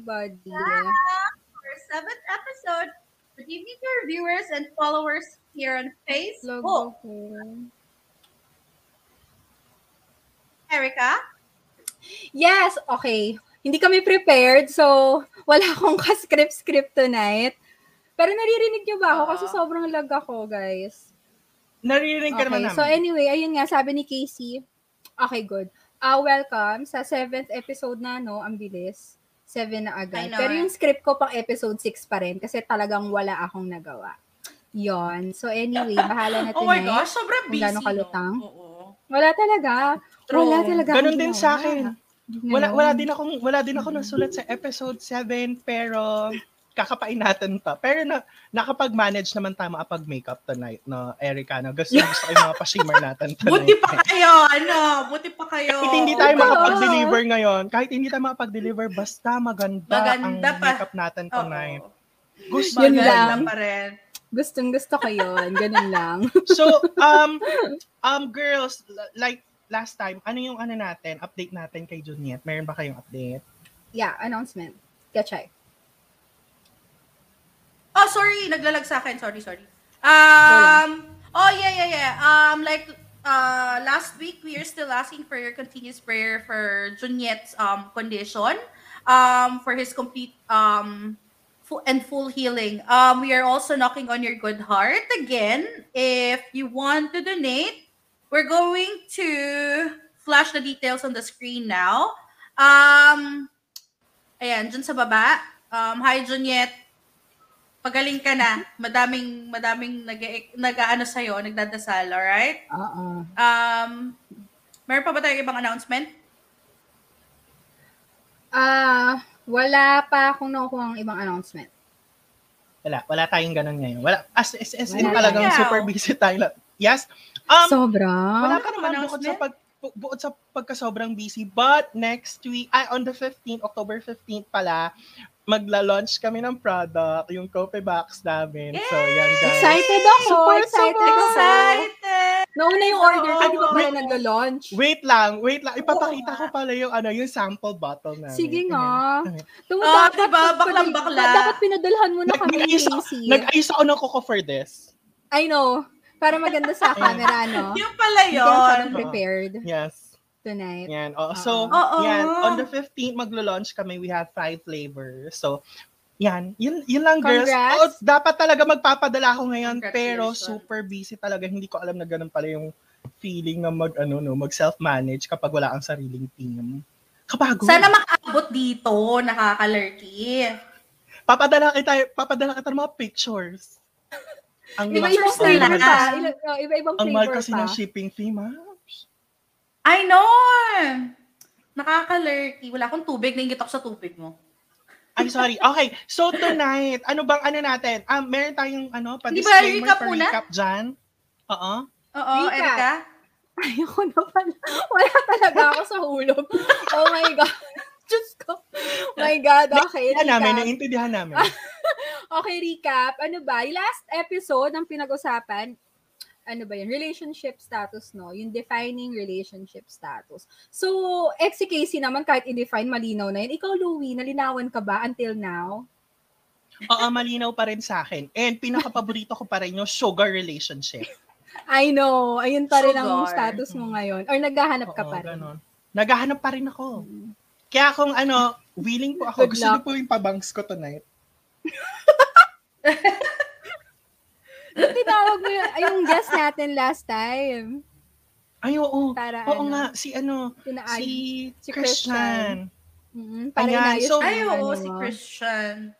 everybody. Yeah, our seventh episode. Good evening to our viewers and followers here on Facebook. Logo. Erica? Yes, okay. Hindi kami prepared, so wala akong ka-script-script tonight. Pero naririnig niyo ba ako? Kasi Ah. sobrang lag ako, guys. Naririnig ka naman Okay, namin. so anyway, ayun nga, sabi ni Casey. Okay, good. Uh, welcome sa seventh episode na, no? Ang bilis. Seven na I agad. Pero yung script ko pang episode 6 pa rin kasi talagang wala akong nagawa. Yon. So anyway, bahala na Oh my tonight. gosh, sobrang busy. gaano kalutang. No? Oo. Wala talaga. True. Wala talaga. Ganon akong din sa akin. Wala Ngayon. wala din akong wala din ako nasulat sa episode 7 pero kakapain natin to. Pero na, nakapag-manage naman tayo makapag-makeup tonight, no, Erica. No? Gusto, gusto ko yung mga pa-shimmer natin tonight. Buti pa kayo, ano? Buti pa kayo. Kahit hindi tayo makapag-deliver ngayon, kahit hindi tayo makapag-deliver, basta maganda, Maganda ang pa. makeup natin tonight. Gusto Yun lang. pa rin. Gustong gusto ko yun. Ganun lang. So, um, um, girls, like last time, ano yung ano natin, update natin kay Juniet? Meron ba kayong update? Yeah, announcement. Gachay. Oh, sorry. Naglalag sa akin. Sorry, sorry. Um, oh, yeah, yeah, yeah. Um, like, uh, last week, we are still asking for your continuous prayer for Juniet's um, condition, um, for his complete um, full and full healing. Um, we are also knocking on your good heart again. If you want to donate, we're going to flash the details on the screen now. Um, ayan, sa baba. Um, hi, Juniet pagaling ka na. Madaming, madaming nag, nag-ano sa'yo, nagdadasal, alright? Oo. Um, meron pa ba tayong ibang announcement? Ah, wala pa akong nakukuha ang ibang announcement. Wala, wala tayong ganun ngayon. Wala, as, as, as in talagang talaga. super busy tayo. la- Yes. Um, Sobra. wala pa naman bukod sa pag bu- bukod sa pagka sobrang busy. But next week, ay, on the 15th, October 15th pala, magla-launch kami ng product, yung Coffee Box namin. So, yan guys. Excited ako. Super, excited super ako. Excited! Nauna yung order ko, di pa pala Wait. naglo-launch. Wait lang, wait lang. Ipapakita Oo ko pala yung ano, yung sample bottle namin. Sige nga. Tumo, Ah, dapat, diba? dapat- Baklang-bakla. Dapat pinadalhan mo na kami Nag-ayos ako, Casey. nag-ayos ako ng Coco for this. I know. Para maganda sa camera, no? Yung pala Hindi ka yun. prepared Yes. Tonight. Yan. Oh, so, Oo. yan. On the 15th, maglo-launch kami. We have five flavors. So, yan. Yun, yun lang, girls. Congrats. Oh, dapat talaga magpapadala ako ngayon. Pero super busy talaga. Hindi ko alam na ganun pala yung feeling na mag, ano, no, mag self-manage kapag wala kang sariling team. Kapagod. Sana makaabot dito, nakaka-lurky. papadala kita, papadala kita ng mga pictures. Ang Iba-ibang Pictures flavor pa. Oh, Iba-ibang ang mahal flavor kasi pa. ng shipping fee, ma. I know! Nakaka-lurky. Wala akong tubig, naingit ako sa tubig mo. I'm sorry. Okay, so tonight, ano bang ano natin? Ah, meron tayong ano, Hindi ba, pa-disclaimer, recap muna? pa-recap dyan? Oo. Oo, Recap. Erika? Ayoko na pala. Wala talaga ako sa hulog. Oh my God. Diyos ko. My God. Okay, Naiintindihan namin, recap. naiintindihan namin. Okay, recap. Ano ba? Yung last episode ng pinag-usapan, ano ba yun? Relationship status, no? Yung defining relationship status. So, ex si Casey naman, kahit i-define, malinaw na yun. Ikaw, Louie, nalinawan ka ba until now? Oo, malinaw pa rin sa akin. And pinaka-paborito ko pa rin yung sugar relationship. I know. Ayun pa rin ang Sugar. status mo ngayon. Or naghahanap ka Oo, pa rin. ganon. Naghahanap pa rin ako. Kaya kung ano, willing po ako. Good Gusto niyo luck. po yung pabangs ko tonight. Tinawag mo yung, yung guest natin last time? Ay, oo. Para Oo ano, nga, si ano, Pinaay. si, si Christian. Mm, para Ayan, so- Ay, oo, ano si. Christian.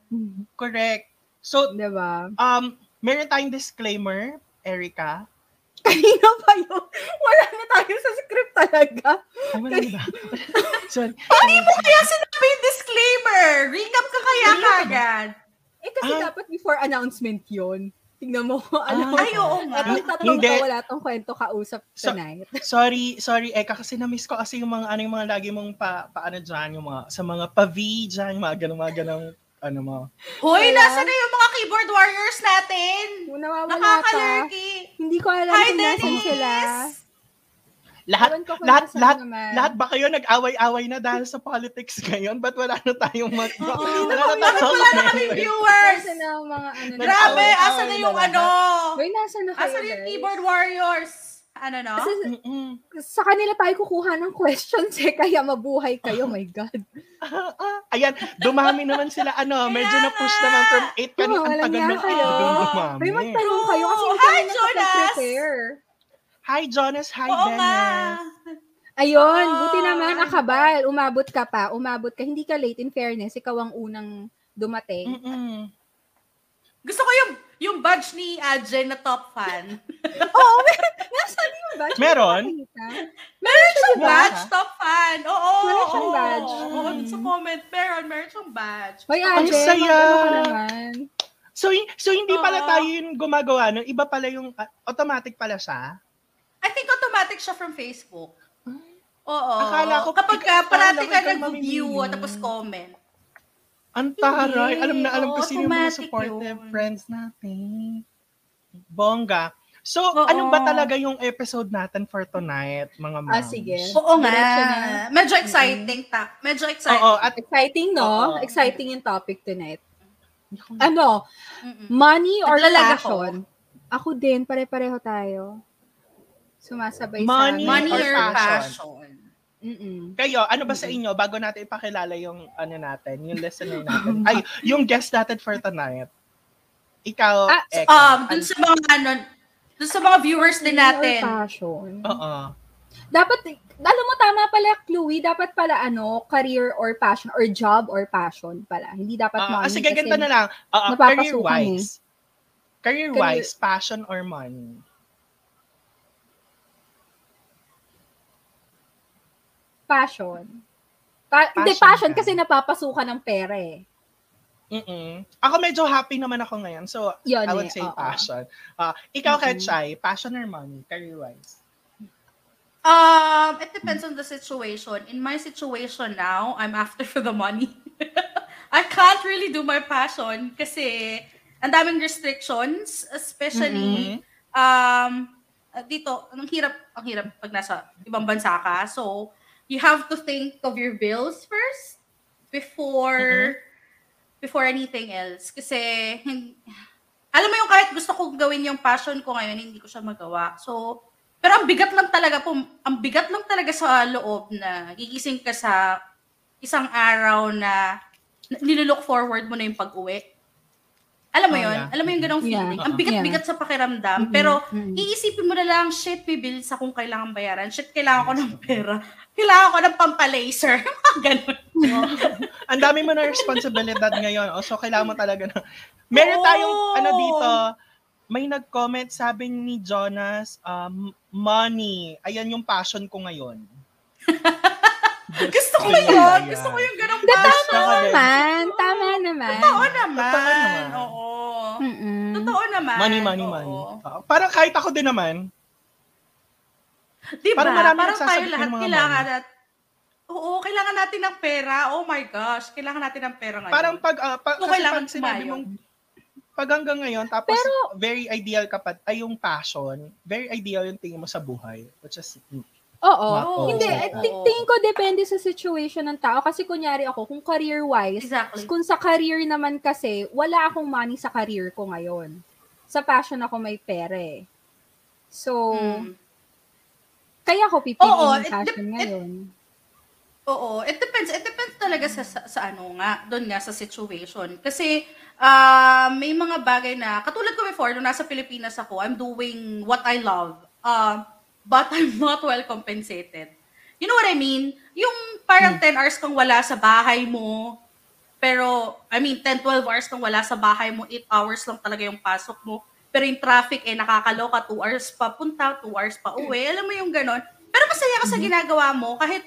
Correct. So, Diba? um, meron tayong disclaimer, Erica. Kanina pa yun. Wala na tayo sa script talaga. Ay, wala na ba? Sorry. Hindi mo kaya sinabi yung disclaimer! Recap ka kaya kagad. Eh kasi Ah. dapat before announcement yon. Tingnan mo. Ano, Ah. Ay, oo nga. At tatanong Hindi. wala tong kwento kausap So- tonight. Sorry, sorry, Eka, kasi na-miss ko kasi yung mga, ano yung mga lagi mong pa, paano dyan, yung mga, sa mga pa-V dyan, yung mga ganun, mga ganun, ano mo. Hoy, Wala. nasa na yung mga keyboard warriors natin? Nawawala ka, Nakaka-lurky. hindi ko alam Hi, kung nasan Dennis! sila. Lahat, ko lahat, lahat, naman. lahat ba kayo nag-away-away na dahil sa politics ngayon? Ba't wala na tayong mag... Oo. wala na tayong wala na kaming viewers? Na mga ano. Grabe, asa na yung ano? Uy, nasa na kayo, Asa yung keyboard warriors? Ano no? Kasi Mm-mm. sa kanila tayo kukuha ng questions eh, kaya mabuhay kayo, my God. Ayan, dumami naman sila. Ano, medyo na-push naman from 8 kanina. Ang tagal na kayo. dumami. Uy, magtanong kayo kasi hindi Hi, kami Jonas! Hi, Jonas. Hi, Oo nga. Dennis. Ayun, Oo. buti naman, akabal, umabot ka pa, umabot ka, hindi ka late in fairness, ikaw ang unang dumating. Mm-mm. Gusto ko yung yung badge ni Ajen na top fan. Oo, mer- nasaan yung badge? Meron? Meron siyang badge, top fan. Oo. Meron siyang oo. badge. Oo, sa comment, meron, meron siyang badge. Hoy, Ang saya. mag-ano ka naman. So, so hindi pala tayo yung gumagawa nun. Iba pala yung, ah, automatic pala siya. I think automatic siya from Facebook. Oo. Akala ko- Kapag ka, parati ka nag-view mamimili. tapos comment. Ang taray. Hindi. Alam na alam ko sino yung mga supportive yun. friends natin. Bongga. So, Oo. ano ba talaga yung episode natin for tonight, mga moms? Ah, sige. Oo nga. Na. Medyo exciting ta. Medyo exciting. Oo, at Exciting, no? Oo. Exciting yung topic tonight. Ano, Mm-mm. money or Naglalag ako. Ako din, pare-pareho tayo. Sumasabay Money sa Money or or passion? passion? Mm-mm. kayo, ano ba sa inyo, bago natin ipakilala yung ano natin, yung listener natin, ay, yung guest natin for tonight. Ikaw, Ah, Eka. Um, dun sa mga ano, dun sa mga viewers din natin. Passion. Oo. Dapat, alam mo, tama pala, Chloe, dapat pala, ano, career or passion, or job or passion pala. Hindi dapat Ah, money. ah, sige, ganito na lang. Oo, napapasukan career-wise. Career-wise, passion or money? Passion. Pa- hindi, Passion passion ka. kasi napapasukan ng pera eh. mm Ako medyo happy naman ako ngayon. So, Yun I would eh, say oo. passion. Ah, ikaw, Mhm. Ketchay, passion or money, career-wise? Um, it depends on the situation. In my situation now, I'm after for the money. I can't really do my passion kasi ang daming restrictions, especially um dito, ang hirap, ang hirap pag nasa ibang bansa ka. So, you have to think of your bills first before before anything else. Kasi alam mo yung kahit gusto kong gawin yung passion ko ngayon, hindi ko siya magawa. So, pero ang bigat lang talaga po, ang bigat lang talaga sa loob na gigising ka sa isang araw na na nilook forward mo na yung pag-uwi. Alam mo Oh, yun? yeah. Alam mo yung ganong Yeah. feeling? Ang Oo. bigat-bigat sa pakiramdam. Mhm. Pero Mhm. iisipin mo na lang, shit, may bills akong kailangan bayaran. Shit, kailangan ko ng pera. Kailangan ko ng pampalaser. Mga ganun. Ang dami mo na responsibilidad ngayon. Oh, so, kailangan mo talaga na... Meron Oo. tayong, ano dito, may nag-comment, sabi ni Jonas, um, money. Ayan yung passion ko ngayon. Gusto ko yun. yan. Gusto ko yung ganong ko din. Naman, tama naman. Totoo naman. Totoo naman. Oo. Mm-mm. Totoo naman. Money, money, Oo. money. Oo. parang kahit ako din naman. Diba? Parang Parang, marami nagsasagot tayo lahat mga kailangan natin. Oo, kailangan natin ng pera. Oh my gosh, kailangan natin ng pera ngayon. Parang pag, ah, pa, So, kasi kailangan pag sinabi mong, pag hanggang ngayon, tapos Pero- very ideal ka pa, ay yung passion, very ideal yung tingin mo sa buhay. Which is, Oo. Oo. Hindi, eh, ting- tingin ko depende sa situation ng tao. Kasi kunyari ako, kung career-wise, Exactly. kung sa career naman kasi, wala akong money sa career ko ngayon. Sa passion ako may pera eh. So, Mm. kaya ako pipiliin Oo, yung it passion dep- ngayon. Oo, it depends. It depends talaga sa, sa, sa ano nga, doon nga sa situation. Kasi ah, may mga bagay na, katulad ko before, nung nasa Pilipinas ako, I'm doing what I love. Uh, but I'm not well compensated. You know what I mean? Yung parang 10 hours kang wala sa bahay mo, pero, I mean, 10, 12 hours kang wala sa bahay mo, 8 hours lang talaga yung pasok mo. Pero yung traffic, eh, nakakaloka, 2 hours pa punta, 2 hours pa uwi. Alam mo yung ganon. Pero masaya ka sa ginagawa mo, kahit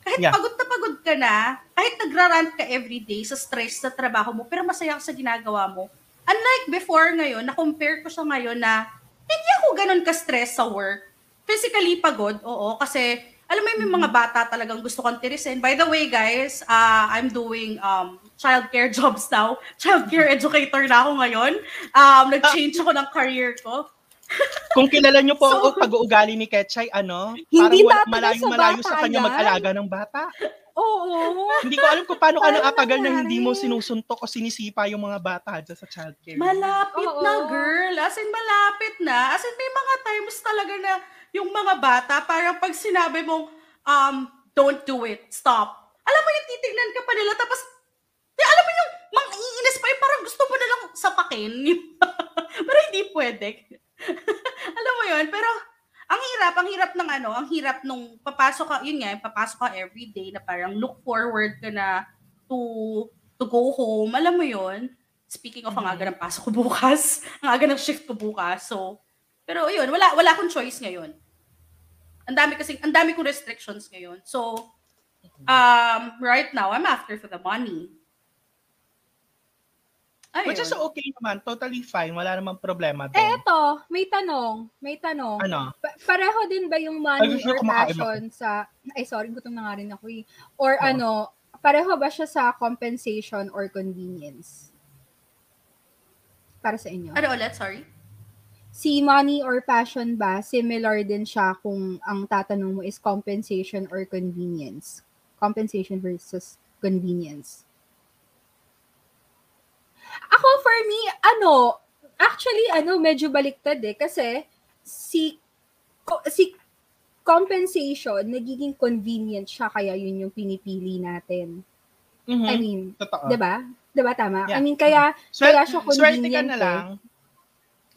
kahit Yeah. pagod na pagod ka na, kahit nagrarant ka everyday sa stress sa trabaho mo, pero masaya ka sa ginagawa mo. Unlike before ngayon, na-compare ko siya ngayon na hindi ako ganun ka-stress sa work. Physically pagod, oo, kasi alam mo yung may mga bata talagang gusto kong tirisin. By the way, guys, uh, I'm doing um, childcare jobs now. Childcare educator na ako ngayon. Um, nag-change ako ng career ko. Kung kilala niyo po So- ang pag-uugali ni Ketchay, ano, Hindi parang wala- tatagal malayo sa sa kanya yan. mag-alaga ng bata. Oo. Hindi ko alam kung paano ka Parang nakatagal na hindi mo sinusuntok o sinisipa yung mga bata dyan sa childcare. Malapit Oo. na, girl. As in, malapit na. As in, may mga times talaga na yung mga bata, parang pag sinabi mong, um, don't do it, stop. Alam mo yung titignan ka pa nila, tapos, di, alam mo yung, mang iinis pa, yung parang gusto mo na lang sapakin. pero hindi pwede. alam mo yun, pero, ang hirap, ang hirap ng ano, ang hirap nung papasok ka, yun nga, papasok ka everyday na parang look forward ka na to to go home. Alam mo yun? Speaking of, ang aga ng pasok ko bukas. ang aga ng shift ko bukas. So, pero yun, wala, wala akong choice ngayon. Ang dami kasi, ang dami kong restrictions ngayon. So, um, right now, I'm after for the money. Ayun. Which is okay naman, totally fine, wala namang problema Eh, doon. eto, may tanong. May tanong. Ano? Pa- pareho din ba yung money or passion sa... Ay, sorry, gutom na nga rin ako eh. Or Oo. ano, pareho ba siya sa compensation or convenience? Para sa inyo. Ano ulit? Sorry? Si money or passion ba, similar din siya kung ang tatanong mo is compensation or convenience? Compensation versus convenience. Ako, for me, ano, actually, ano, medyo baliktad eh. Kasi, si, ko- si compensation, nagiging convenient siya, kaya yun yung pinipili natin. Mhm. I mean, Totoo. 'di ba? 'Di ba tama? Yeah. I mean, kaya Swer- kaya siya swerte ka convenient na eh. lang. Swerte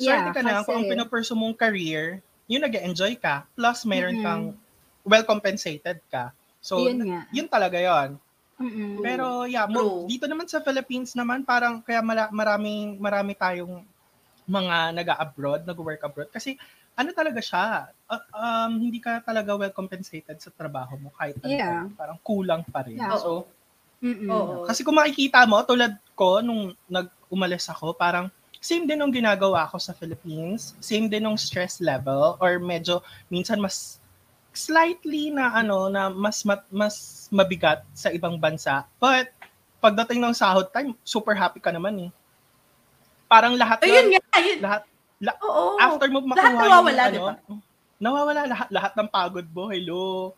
Yeah, ka na lang kung ang pinupursue mong career, yun nag enjoy ka, plus mayroon Mhm. kang well compensated ka. So, yun nga. yun talaga yon. Mm-mm. Pero yeah, mo, dito naman sa Philippines naman parang kaya mala, maraming marami tayong mga nag-abroad, nag-work abroad kasi ano talaga siya, uh, um, hindi ka talaga well compensated sa trabaho mo kahit ano, Yeah. parang kulang pa rin. Yeah. So, Mm-mm. Oo. kasi kung makikita mo, tulad ko, nung nag-umalis ako, parang same din nung ginagawa ko sa Philippines, same din nung stress level, or medyo minsan mas slightly na ano, na mas ma- mas mabigat sa ibang bansa. But, pagdating ng sahod time, super happy ka naman eh. Parang lahat ng, nga, ayun. lahat, Oo. after mo makuha Lahat nawawala, yung, ano, nawawala lahat, lahat ng pagod mo. Hello.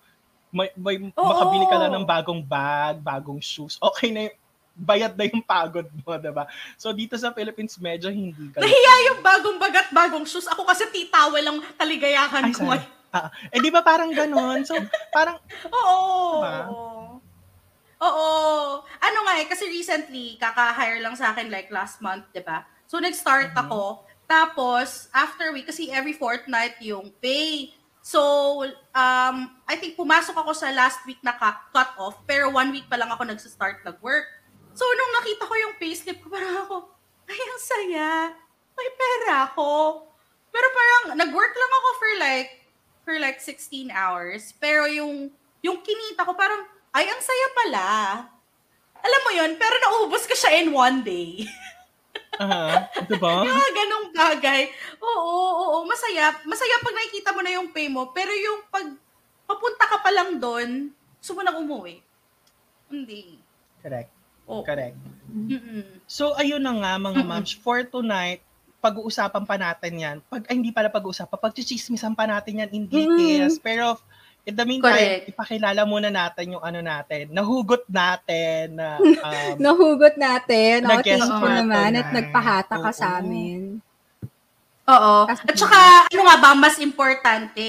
May, may Oo. makabili ka lang ng bagong bag, bagong shoes. Okay na yung, bayad na yung pagod mo, diba? So, dito sa Philippines, medyo hindi ka. Nahiya yung bagong bagat, bagong shoes. Ako kasi titawa lang kaligayahan Ay, ko. sorry. Ah, eh, di ba parang ganon? So, parang, Oo. Diba? Oo. Ano nga eh, kasi recently, kaka-hire lang sa akin like last month, di ba? So, nag-start Mhm. ako. Tapos, after week, kasi every fortnight yung pay. So, um, I think pumasok ako sa last week na cut, off, pero one week pa lang ako nagsa-start nag-work. So, nung nakita ko yung payslip ko, parang ako, ay, ang saya. May pera ako. Pero parang, nag-work lang ako for like, for like 16 hours. Pero yung, yung kinita ko, parang, ay, ang saya pala. Alam mo yun, pero naubos ko siya in one day. ah, diba? Yung mga ganong bagay. Oo, oo, oo, masaya. Masaya pag nakikita mo na yung pay mo, pero yung pag papunta ka pa lang doon, gusto mo umuwi. Hindi. Correct. Oo. Correct. Mm-mm. So, ayun na nga mga moms, for tonight, pag-uusapan pa natin yan. Pag, ay, hindi pala pag-uusapan, pag-chismisan pa natin yan in details. Pero, in the meantime, Correct. ipakilala muna natin yung ano natin, nahugot natin na um, Nahugot natin. Oh, Nag-guest thank you naman tonight. at nagpahata ka sa Oo. amin. Oo. At saka, ano nga ba, mas importante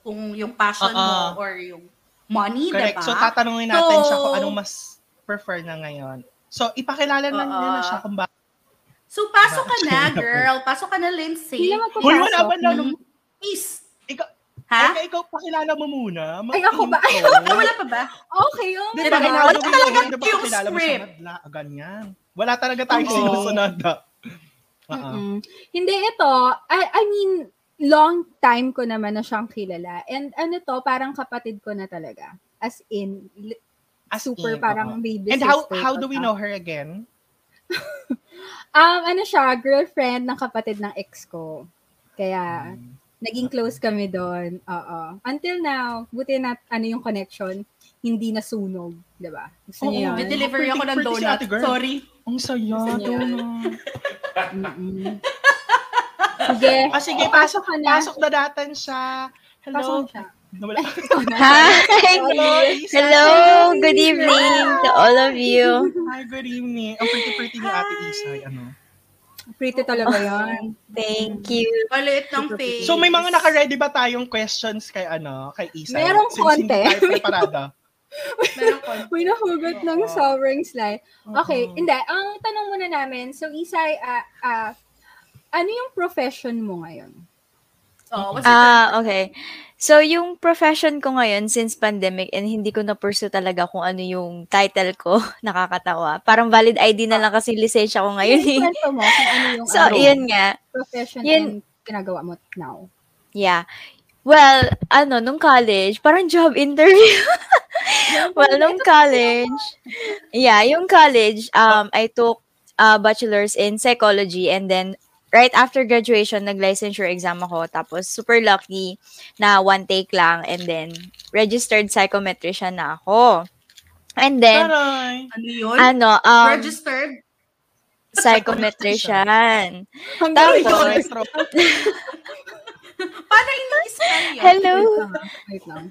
kung yung passion Oo. mo or yung money, correct. diba? So, tatanungin natin So- siya kung anong mas prefer na ngayon. So, ipakilala na niya na siya kung bakit. So, pasok ka na, girl. Pasok ka na, Lindsay. Hindi naman Uy, wala papasok. ba na nung... Peace. Ikaw, Ha? Eka, ikaw, pakilala mo muna. Ay, ako ba? Ah, wala pa ba? Okay, oh Di ba, Diba? Wala mo talaga yung- di ba, yung pakilala mo script. madla, ah, ganyan. Wala talaga tayong Oo. sinusunod. ah. Mm-mm. Hindi, ito, I, I mean, long time ko naman na siyang kilala. And ano to, parang kapatid ko na talaga. As in, As super in, parang oo. baby And how sister how do we know her again? Um, ano siya, girlfriend ng kapatid ng ex ko. Kaya, Hmm. naging close kami doon. Oo. Until now, buti na ano yung connection, hindi nasunog, 'di ba? Gusto niyo yun? Delivery ako ng si donut. girl. Sorry. Ang saya, donut. Sige. Ah, sige, Pasok pasok, na. pasok na natin siya. Hello. Pasok siya. Hi! Hello! Good evening to all of you. Hi, good evening. Ang pretty-pretty ni Ate Isay. Ano? Pretty talaga yan. Thank you. Maliit ng face. So, may mga naka-ready ba tayong questions kay, ano, kay Isay? Merong Since hindi konti. tayo preparada. Meron ko. Uy, nahugot ng sobrang slide. Okay, Oo. hindi. Ang tanong muna namin, so Isay, ah, ah, ano yung profession mo ngayon? Oh, what's your Ah, okay. So, yung profession ko ngayon since pandemic and hindi ko na-pursue talaga kung ano yung title ko, nakakatawa. Parang valid ID na lang kasi lisensya ko ngayon eh. kwento mo kung ano yung So, ano, yun nga. profession yun- and ginagawa mo now. Yeah. Well, ano, nung college, parang job interview. well, nung college, yeah, yung college, um, I took uh, bachelor's in psychology and then right after graduation, nag-licensure exam ako. Tapos, super lucky na one take lang and then registered psychometrician na ako. And then, Taray. Ano yun? ano, um, Registered? psychometrician. Hanggang Tapos, Metro. Paano ini-scan yun? Hello. Wait lang, wait lang.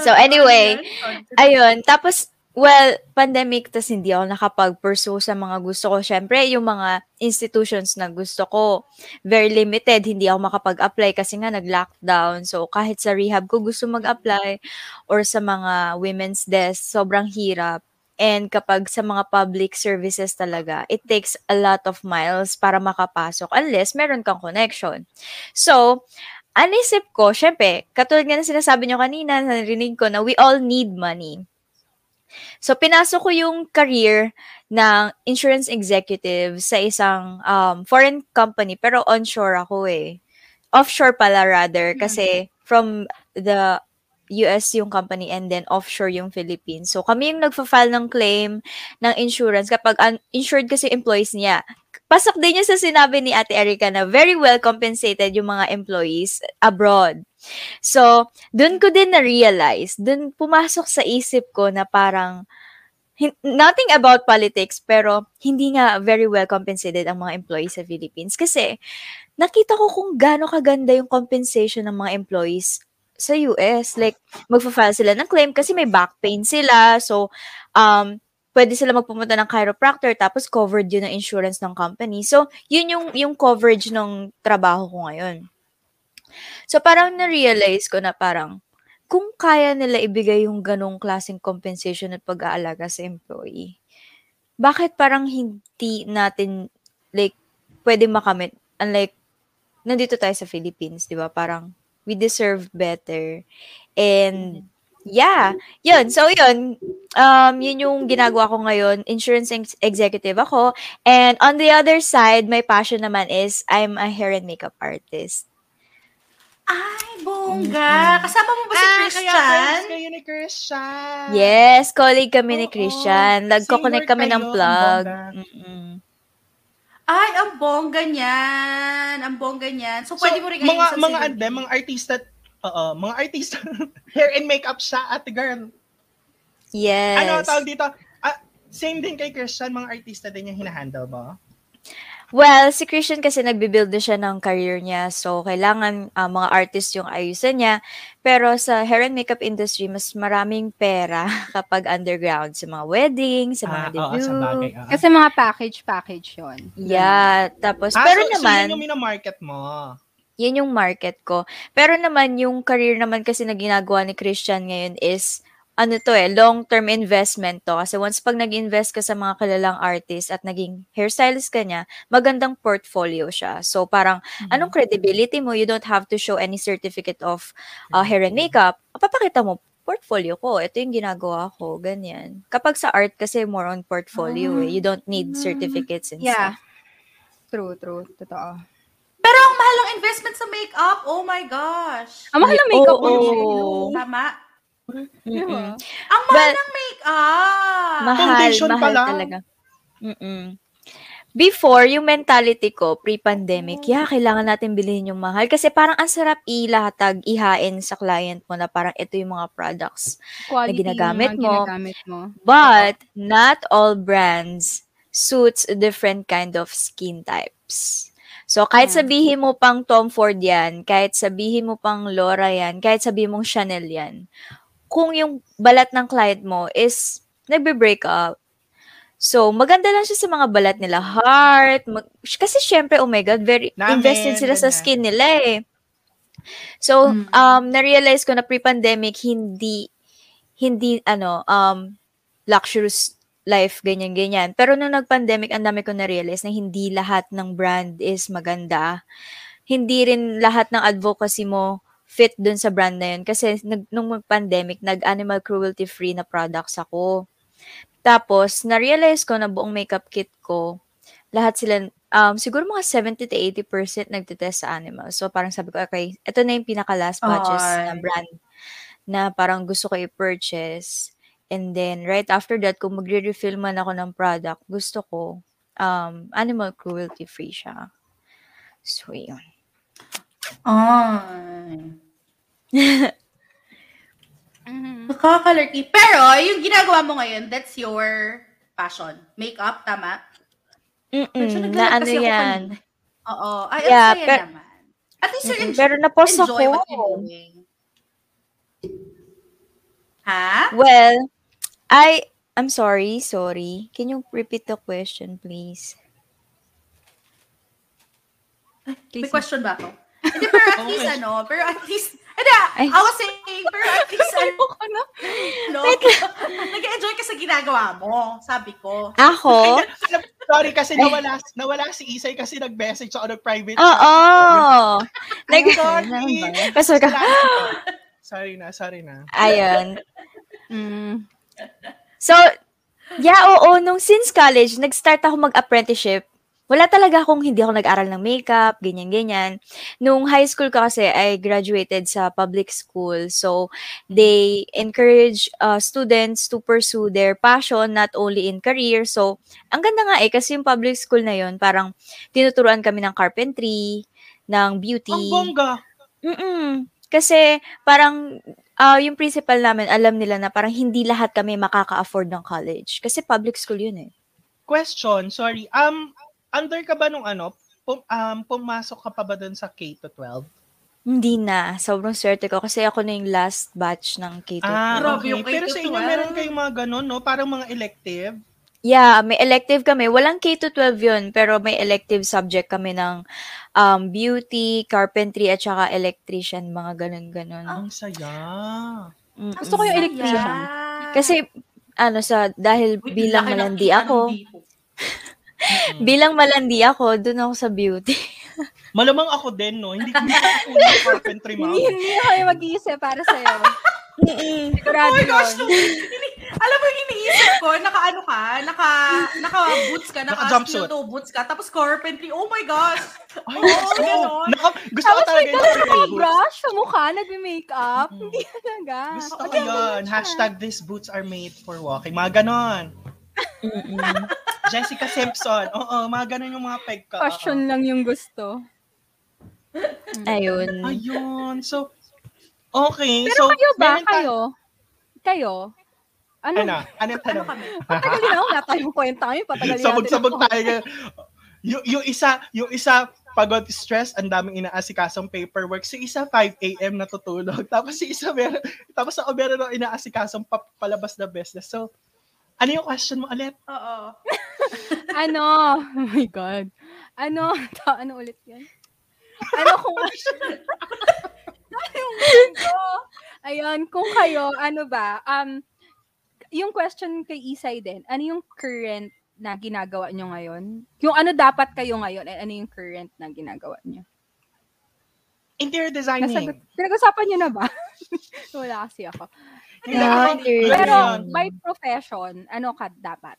So, anyway, Ayun, tapos, well, pandemic, tas hindi ako nakapag-pursue sa mga gusto ko. Siyempre, yung mga institutions na gusto ko, very limited. Hindi ako makapag-apply kasi nga nag-lockdown. So, kahit sa rehab ko gusto mag-apply or sa mga women's desk, sobrang hirap. And kapag sa mga public services talaga, it takes a lot of miles para makapasok unless meron kang connection. So, anisip ko, syempre, katulad nga na sinasabi nyo kanina, narinig ko na we all need money. So, pinasok ko yung career ng insurance executive sa isang um, foreign company, pero onshore ako eh. Offshore pala rather, kasi from the US yung company and then offshore yung Philippines. So, kami yung nagfa-file ng claim ng insurance kapag un- insured kasi employees niya. Pasok din yun sa sinabi ni Ate Erica na very well compensated yung mga employees abroad. So, dun ko din na-realize, dun pumasok sa isip ko na parang, hin- nothing about politics, pero hindi nga very well compensated ang mga employees sa Philippines. Kasi, nakita ko kung gaano kaganda yung compensation ng mga employees sa US. Like, magfa-file sila ng claim kasi may back pain sila. So, um, pwede sila magpumunta ng chiropractor tapos covered yun ng insurance ng company. So, yun yung, yung coverage ng trabaho ko ngayon. So, parang na-realize ko na parang, kung kaya nila ibigay yung ganong klaseng compensation at pag-aalaga sa employee, bakit parang hindi natin, like, pwede makamit? Unlike, nandito tayo sa Philippines, di ba? Parang, we deserve better. And, yeah, yun. So, yun. Um, yun yung ginagawa ko ngayon. Insurance ex- executive ako. And on the other side, my passion naman is I'm a hair and makeup artist. Ay, bongga. Kasama mo ba si Ah, kaya Christian? friends kayo ni Christian. Yes, colleague kami ni Oo. Christian. Nagko-connect Same kami ng kayo, plug. ang bongga. Mm-mm. Ay, ang bongga niyan. Ang bongga niyan. So, So, pwede mo rin mga, ayusin mga, si ande, mga artista, oo, mga artista, hair and makeup siya, ate girl. Yes. Ano ang tawag dito? Ah, same din kay Christian, mga artista din yung hinahandle mo? Well, si Christian kasi nagbibuild na siya ng career niya. So, kailangan ah, mga artist yung ayusan niya. Pero sa hair and makeup industry, mas maraming pera kapag underground. Sa mga wedding, sa mga Ah, oo, debut. sa bagay. oo. Kasi mga package-package yun. Yeah. Tapos, Ah, pero so, so naman, yun yung minamarket mo. yun yung market ko. Pero naman, yung career naman kasi na ginagawa ni Christian ngayon is, ano to eh, long-term investment to. Kasi once pag nag-invest ka sa mga kilalang artist at naging hairstylist ka niya, magandang portfolio siya. So parang, anong credibility mo? You don't have to show any certificate of uh, hair and makeup. Papakita mo, portfolio ko. Ito yung ginagawa ko. Ganyan. Kapag sa art kasi more on portfolio eh. You don't need certificates and Yeah. stuff. True, true. Totoo. Pero ang mahal ng investment sa makeup. Oh my gosh. Ang mahal ng makeup Oo. mo Oo. Tama. Mm-mm. Ang mahal Well, ng makeup. Mahal, Foundation pa mahal lang. talaga. Mm-mm. Before, yung mentality ko, pre-pandemic, yeah, kailangan natin bilhin yung mahal. Kasi parang ang sarap ilatag, ihain sa client mo na parang ito yung mga products. Quality ginagamit yung mga mo. ginagamit mo. But, not all brands suits different kind of skin types. So, kahit Yeah. sabihin mo pang Tom Ford yan, kahit sabihin mo pang Laura yan, kahit sabihin mong Chanel yan, kung yung balat ng client mo is nagbe-break up, so, maganda lang siya sa mga balat nila. Heart, mag- kasi syempre, oh my God, very Namin, invested sila sa ganyan. skin nila eh. So, Mm. um, na-realize ko na pre-pandemic, hindi, hindi, ano, um, luxurious life, ganyan-ganyan. Pero nung nag-pandemic, ang dami ko na-realize na hindi lahat ng brand is maganda. Hindi rin lahat ng advocacy mo fit dun sa brand na yun. Kasi nag, nung mag-pandemic, nag-animal cruelty-free na products ako. Tapos, na-realize ko na buong makeup kit ko, lahat sila, um, siguro mga 70 to 80% nagtitest sa animals. So, parang sabi ko, okay, ito na yung pinaka-last batches na Ay. brand na parang gusto ko i-purchase. And then, right after that, kung magre-refill man ako ng product, gusto ko, um, animal cruelty-free siya. So, yun. Ay. Mhm. Nakakalurky. Pero, yung ginagawa mo ngayon, that's your passion. Makeup, tama? Medyo naglalag na ano kasi ako yan. kanina. Oo. Ay, Yeah, ang saya per- naman. At least you Mm-mm, enjoy, Pero na-pause enjoy what you're doing. Ha? Well, I, I'm sorry, sorry. Can you repeat the question, please? May question ba ako? Hindi, pero at least Okay. ano, pero at least, hindi, Ay. I was saying, pero at least, ano, Ayoko na. no, nag-enjoy ka sa ginagawa mo, sabi ko. Ako? Sorry kasi nawala nawala si Isay kasi nag-message ako nag-private. Oo. Nag, Sorry. Kasi ka, Sorry na, sorry na. ayun. Mm. So, yeah, oo, nung since college, nag-start ako mag-apprenticeship. Wala talaga akong hindi ako nag-aral ng makeup, ganyan-ganyan. Nung high school ko kasi, I graduated sa public school. So, they encourage uh, students to pursue their passion, not only in career. So, ang ganda nga eh, kasi yung public school na yon parang tinuturuan kami ng carpentry, ng beauty. Ang bongga. Mm. Kasi parang ah, yung principal namin, alam nila na parang hindi lahat kami makaka-afford ng college. Kasi public school yun eh. Question, sorry. Um, under ka ba nung ano, pum, um, pumasok ka pa ba dun sa K-12? Hindi na. Sobrang swerte ko kasi ako na yung last batch ng K-12. Ah, okay. yung Pero sa inyo, K-12. meron kayong mga ganun, no? Parang mga elective. Yeah, may elective kami. Walang K-12 yun, pero may elective subject kami ng um, beauty, carpentry, at saka electrician, mga ganun-ganun. Ang saya. Mm-mm. Gusto ko yung electrician. Kasi, ano sa, dahil Uy, bilang malandi ako, Mm-mm. bilang malandi ako, dun ako sa beauty. Malamang ako din, no? Hindi ko yung carpentry mom. Hindi, hindi na kayo mag-iisip para sa'yo. Sigurado Oh my gosh, no. Ini- alam mo yung iniisip ko, naka ano ka, naka, naka boots ka, naka, Naka-jumpsuit. steel toe boots ka, tapos carpentry, oh my gosh. Oo, gusto ko. ganon. Naka, gusto ko Tapos talaga may yung boots. brush sa mukha, nagme-makeup. Mm. Hindi talaga. Gusto ko yun. Hashtag these boots are made for walking. Mga ganon. Jessica Simpson. Oo, mga ganon yung mga peg ka. Passion lang yung gusto. Ayun. Ayun. So, okay. Pero so, kayo ba? ta- Kayo? Kayo? Ano? Ano? Ano yung Ano tanong? kami? Patagalin ako. Wala tayong kwenta. Patagalin natin Sabog-sabog tayo. yung, yung isa, yung isa, pagod stress, ang daming inaasikasong paperwork. Si isa 5 a.m. natutulog. Tapos si isa meron, tapos ako meron ng inaasikasong pa, palabas na business. So, ano yung question mo ulit? Oo. Ano? Oh my God. Ano? Ta- ano ulit yan? Ano kung ano yung mundo? Ayun, kung kayo, ano ba? Um, yung question kay Isay din, ano yung current na ginagawa nyo ngayon? Yung ano dapat kayo ngayon, and ano yung current na ginagawa nyo? Interior designing. Nasagot, pinag-usapan nyo na ba? Wala kasi ako. Hindi Yeah, ako- interior ano Pero yun? by profession, ano ka dapat?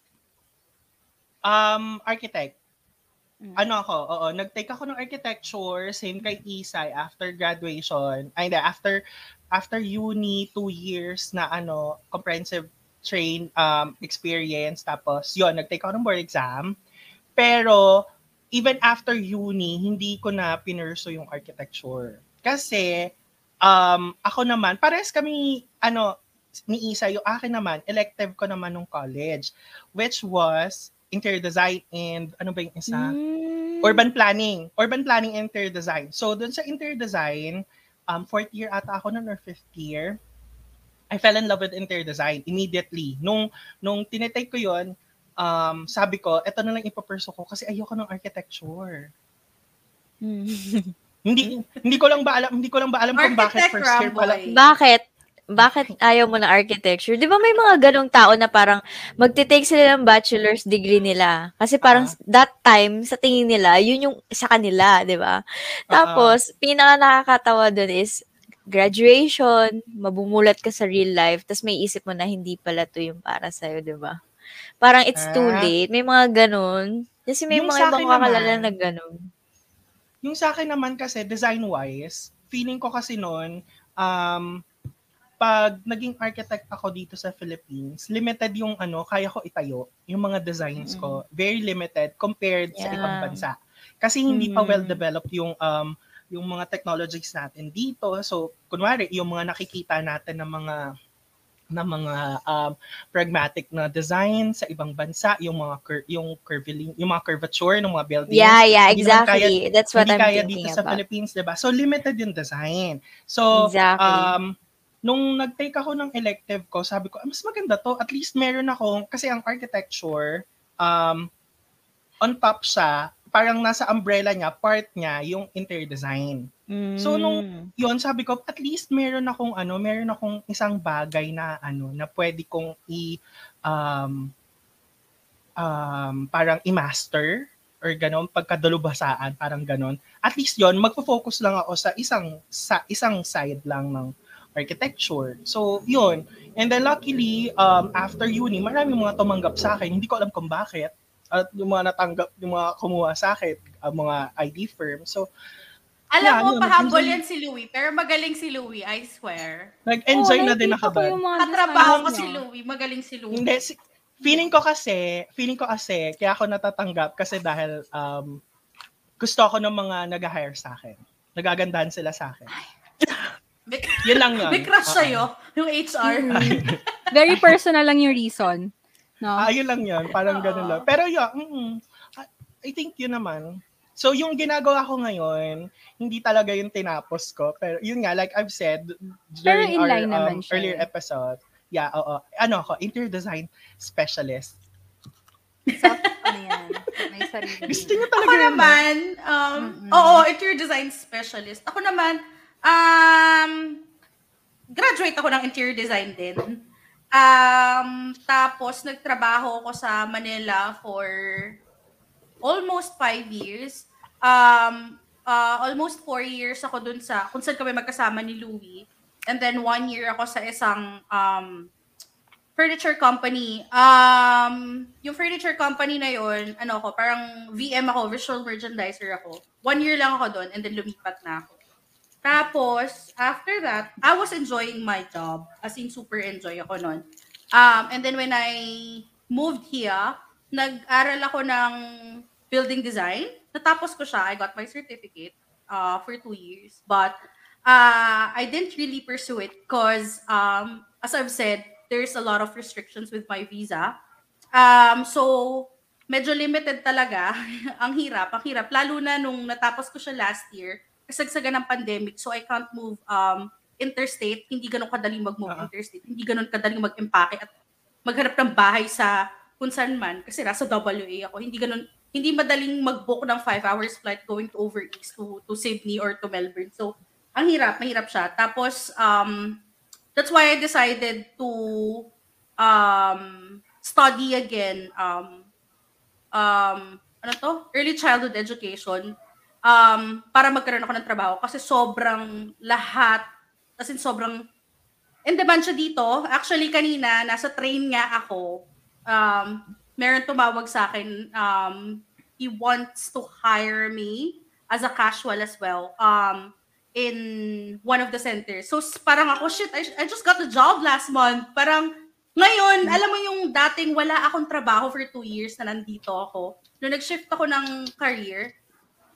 Um, architect. Mm. Ano ako, oo, nag-take ako ng architecture, same kay Isay, after graduation, ay hindi, after, after uni, two years na ano, comprehensive train um, experience, tapos yun, nag-take ako ng board exam, pero even after uni, hindi ko na pinurso yung architecture. Kasi, um, ako naman, pares kami, ano, ni Isa, yung akin naman, elective ko naman nung college, which was interior design and ano ba yung isa? Mm. Urban planning. Urban planning and interior design. So, dun sa interior design, um, fourth year ata ako nun or fifth year, I fell in love with interior design immediately. Nung, nung tinitake ko yon um, sabi ko, eto na lang ipaperso ko kasi ayoko ng architecture. Mm. Hindi hindi ko lang ba alam, hindi ko lang ba alam kung bakit first year pala. Bakit? Bakit ayaw mo ng architecture? Di ba may mga ganong tao na parang magte-take sila ng bachelor's degree nila? Kasi parang Ah. that time, sa tingin nila, yun yung sa kanila, di ba? Tapos, pinaka nakakatawa dun is, graduation, mabumulat ka sa real life, tapos may isip mo na hindi pala to yung para sa'yo, di ba? Parang it's too Ah. late. May mga ganon. Kasi may Yung mga ibang kakalala na ganon. Yung sa akin naman kasi, design-wise, feeling ko kasi noon, um, pag naging architect ako dito sa Philippines, limited yung ano, kaya ko itayo, yung mga designs ko. Very limited compared sa Yeah. ibang bansa. Kasi hindi pa Mhm. well-developed yung um, yung mga technologies natin dito. So, kunwari, yung mga nakikita natin ng mga na mga um, pragmatic na design sa ibang bansa, yung mga cur- yung curvilinear, yung mga curvature ng mga buildings. Yeah, yeah, Hindi naman kaya- exactly. That's what hindi I'm kaya thinking dito sa about. Philippines, 'di ba? So limited yung design. So Exactly. um nung nag-take ako ng elective ko, sabi ko, ah, mas maganda to. At least meron ako kasi ang architecture um on top siya, parang nasa umbrella niya, part niya yung interior design. So, nung- Mm. Yun, sabi ko, at least meron akong ano, meron akong isang bagay na ano na pwede kong i um um parang i-master or ganon pagkadalubhasaan, parang ganon. At least yon magfo-focus lang ako sa isang sa isang side lang ng architecture. So, yun. And then luckily, um, after uni, marami mga tumanggap sa akin. Hindi ko alam kung bakit. At yung mga natanggap, yung mga kumuha sa akin, ang mga ID firm. So, Alam Yeah, mo, yun, pahambol yan si Louie. Pero magaling si Louie, I swear. nag-enjoy Oo, na din ako ko doon. Katrabaho ko si. Louie. Magaling si Louie. Hindi, si- feeling ko kasi, feeling ko kasi, kaya ako natatanggap kasi dahil um, gusto ako ng mga nag-hire sa akin. Nagagandahan sila sa akin. May, Yun lang yun. may crush sa'yo, yung HR. Very personal lang yung reason. No? Ah, yun lang yun. Parang ganun lang. Pero yun, mm, I- think yun naman. So, yung ginagawa ko ngayon, hindi talaga yung tinapos ko. Pero yun nga, like I've said during our naman um, siya earlier eh. episode, yeah, oo. Ano ako, interior design specialist. Sa, ano yan? May sarili. Gusto niyo Ako talaga yun, no? naman, um, Mm-mm. oo, interior design specialist. Ako naman, um, graduate ako ng interior design din. Um, tapos, nagtrabaho ako sa Manila for almost five years. Um, uh, almost four years ako dun sa, kung saan kami magkasama ni Louie. And then one year ako sa isang um, furniture company. Um, yung furniture company na yon, ano ako, parang VM ako, visual merchandiser ako. One year lang ako doon and then lumipat na ako. Tapos, after that, I was enjoying my job. As in, super enjoy ako noon. Um, and then when I moved here, nag-aral ako ng building design. Natapos ko siya. I got my certificate uh, for two years. But uh, I didn't really pursue it because, um, as I've said, there's a lot of restrictions with my visa. Um, so, medyo limited talaga. ang hirap, ang hirap. Lalo na nung natapos ko siya last year, kasagsagan ng pandemic, so I can't move um, interstate. Hindi ganun kadaling mag-move Ah. interstate. Hindi ganun kadaling mag-empake at maghanap ng bahay sa kung saan man. Kasi nasa WA ako. Hindi ganun, hindi madaling mag-book ng 5 hours flight going to over east to, to Sydney or to Melbourne. So, ang hirap, mahirap siya. Tapos, um, that's why I decided to um, study again um, um, ano to? Early childhood education um, para magkaroon ako ng trabaho kasi sobrang lahat, as in sobrang in demand siya dito. Actually, kanina, nasa train nga ako. Um, meron tumawag sa akin. Um, he wants to hire me as a casual as well um, in one of the centers. So, parang ako, shit, I, I just got the job last month. Parang, ngayon, alam mo yung dating wala akong trabaho for two years na nandito ako. Nung nag-shift ako ng career,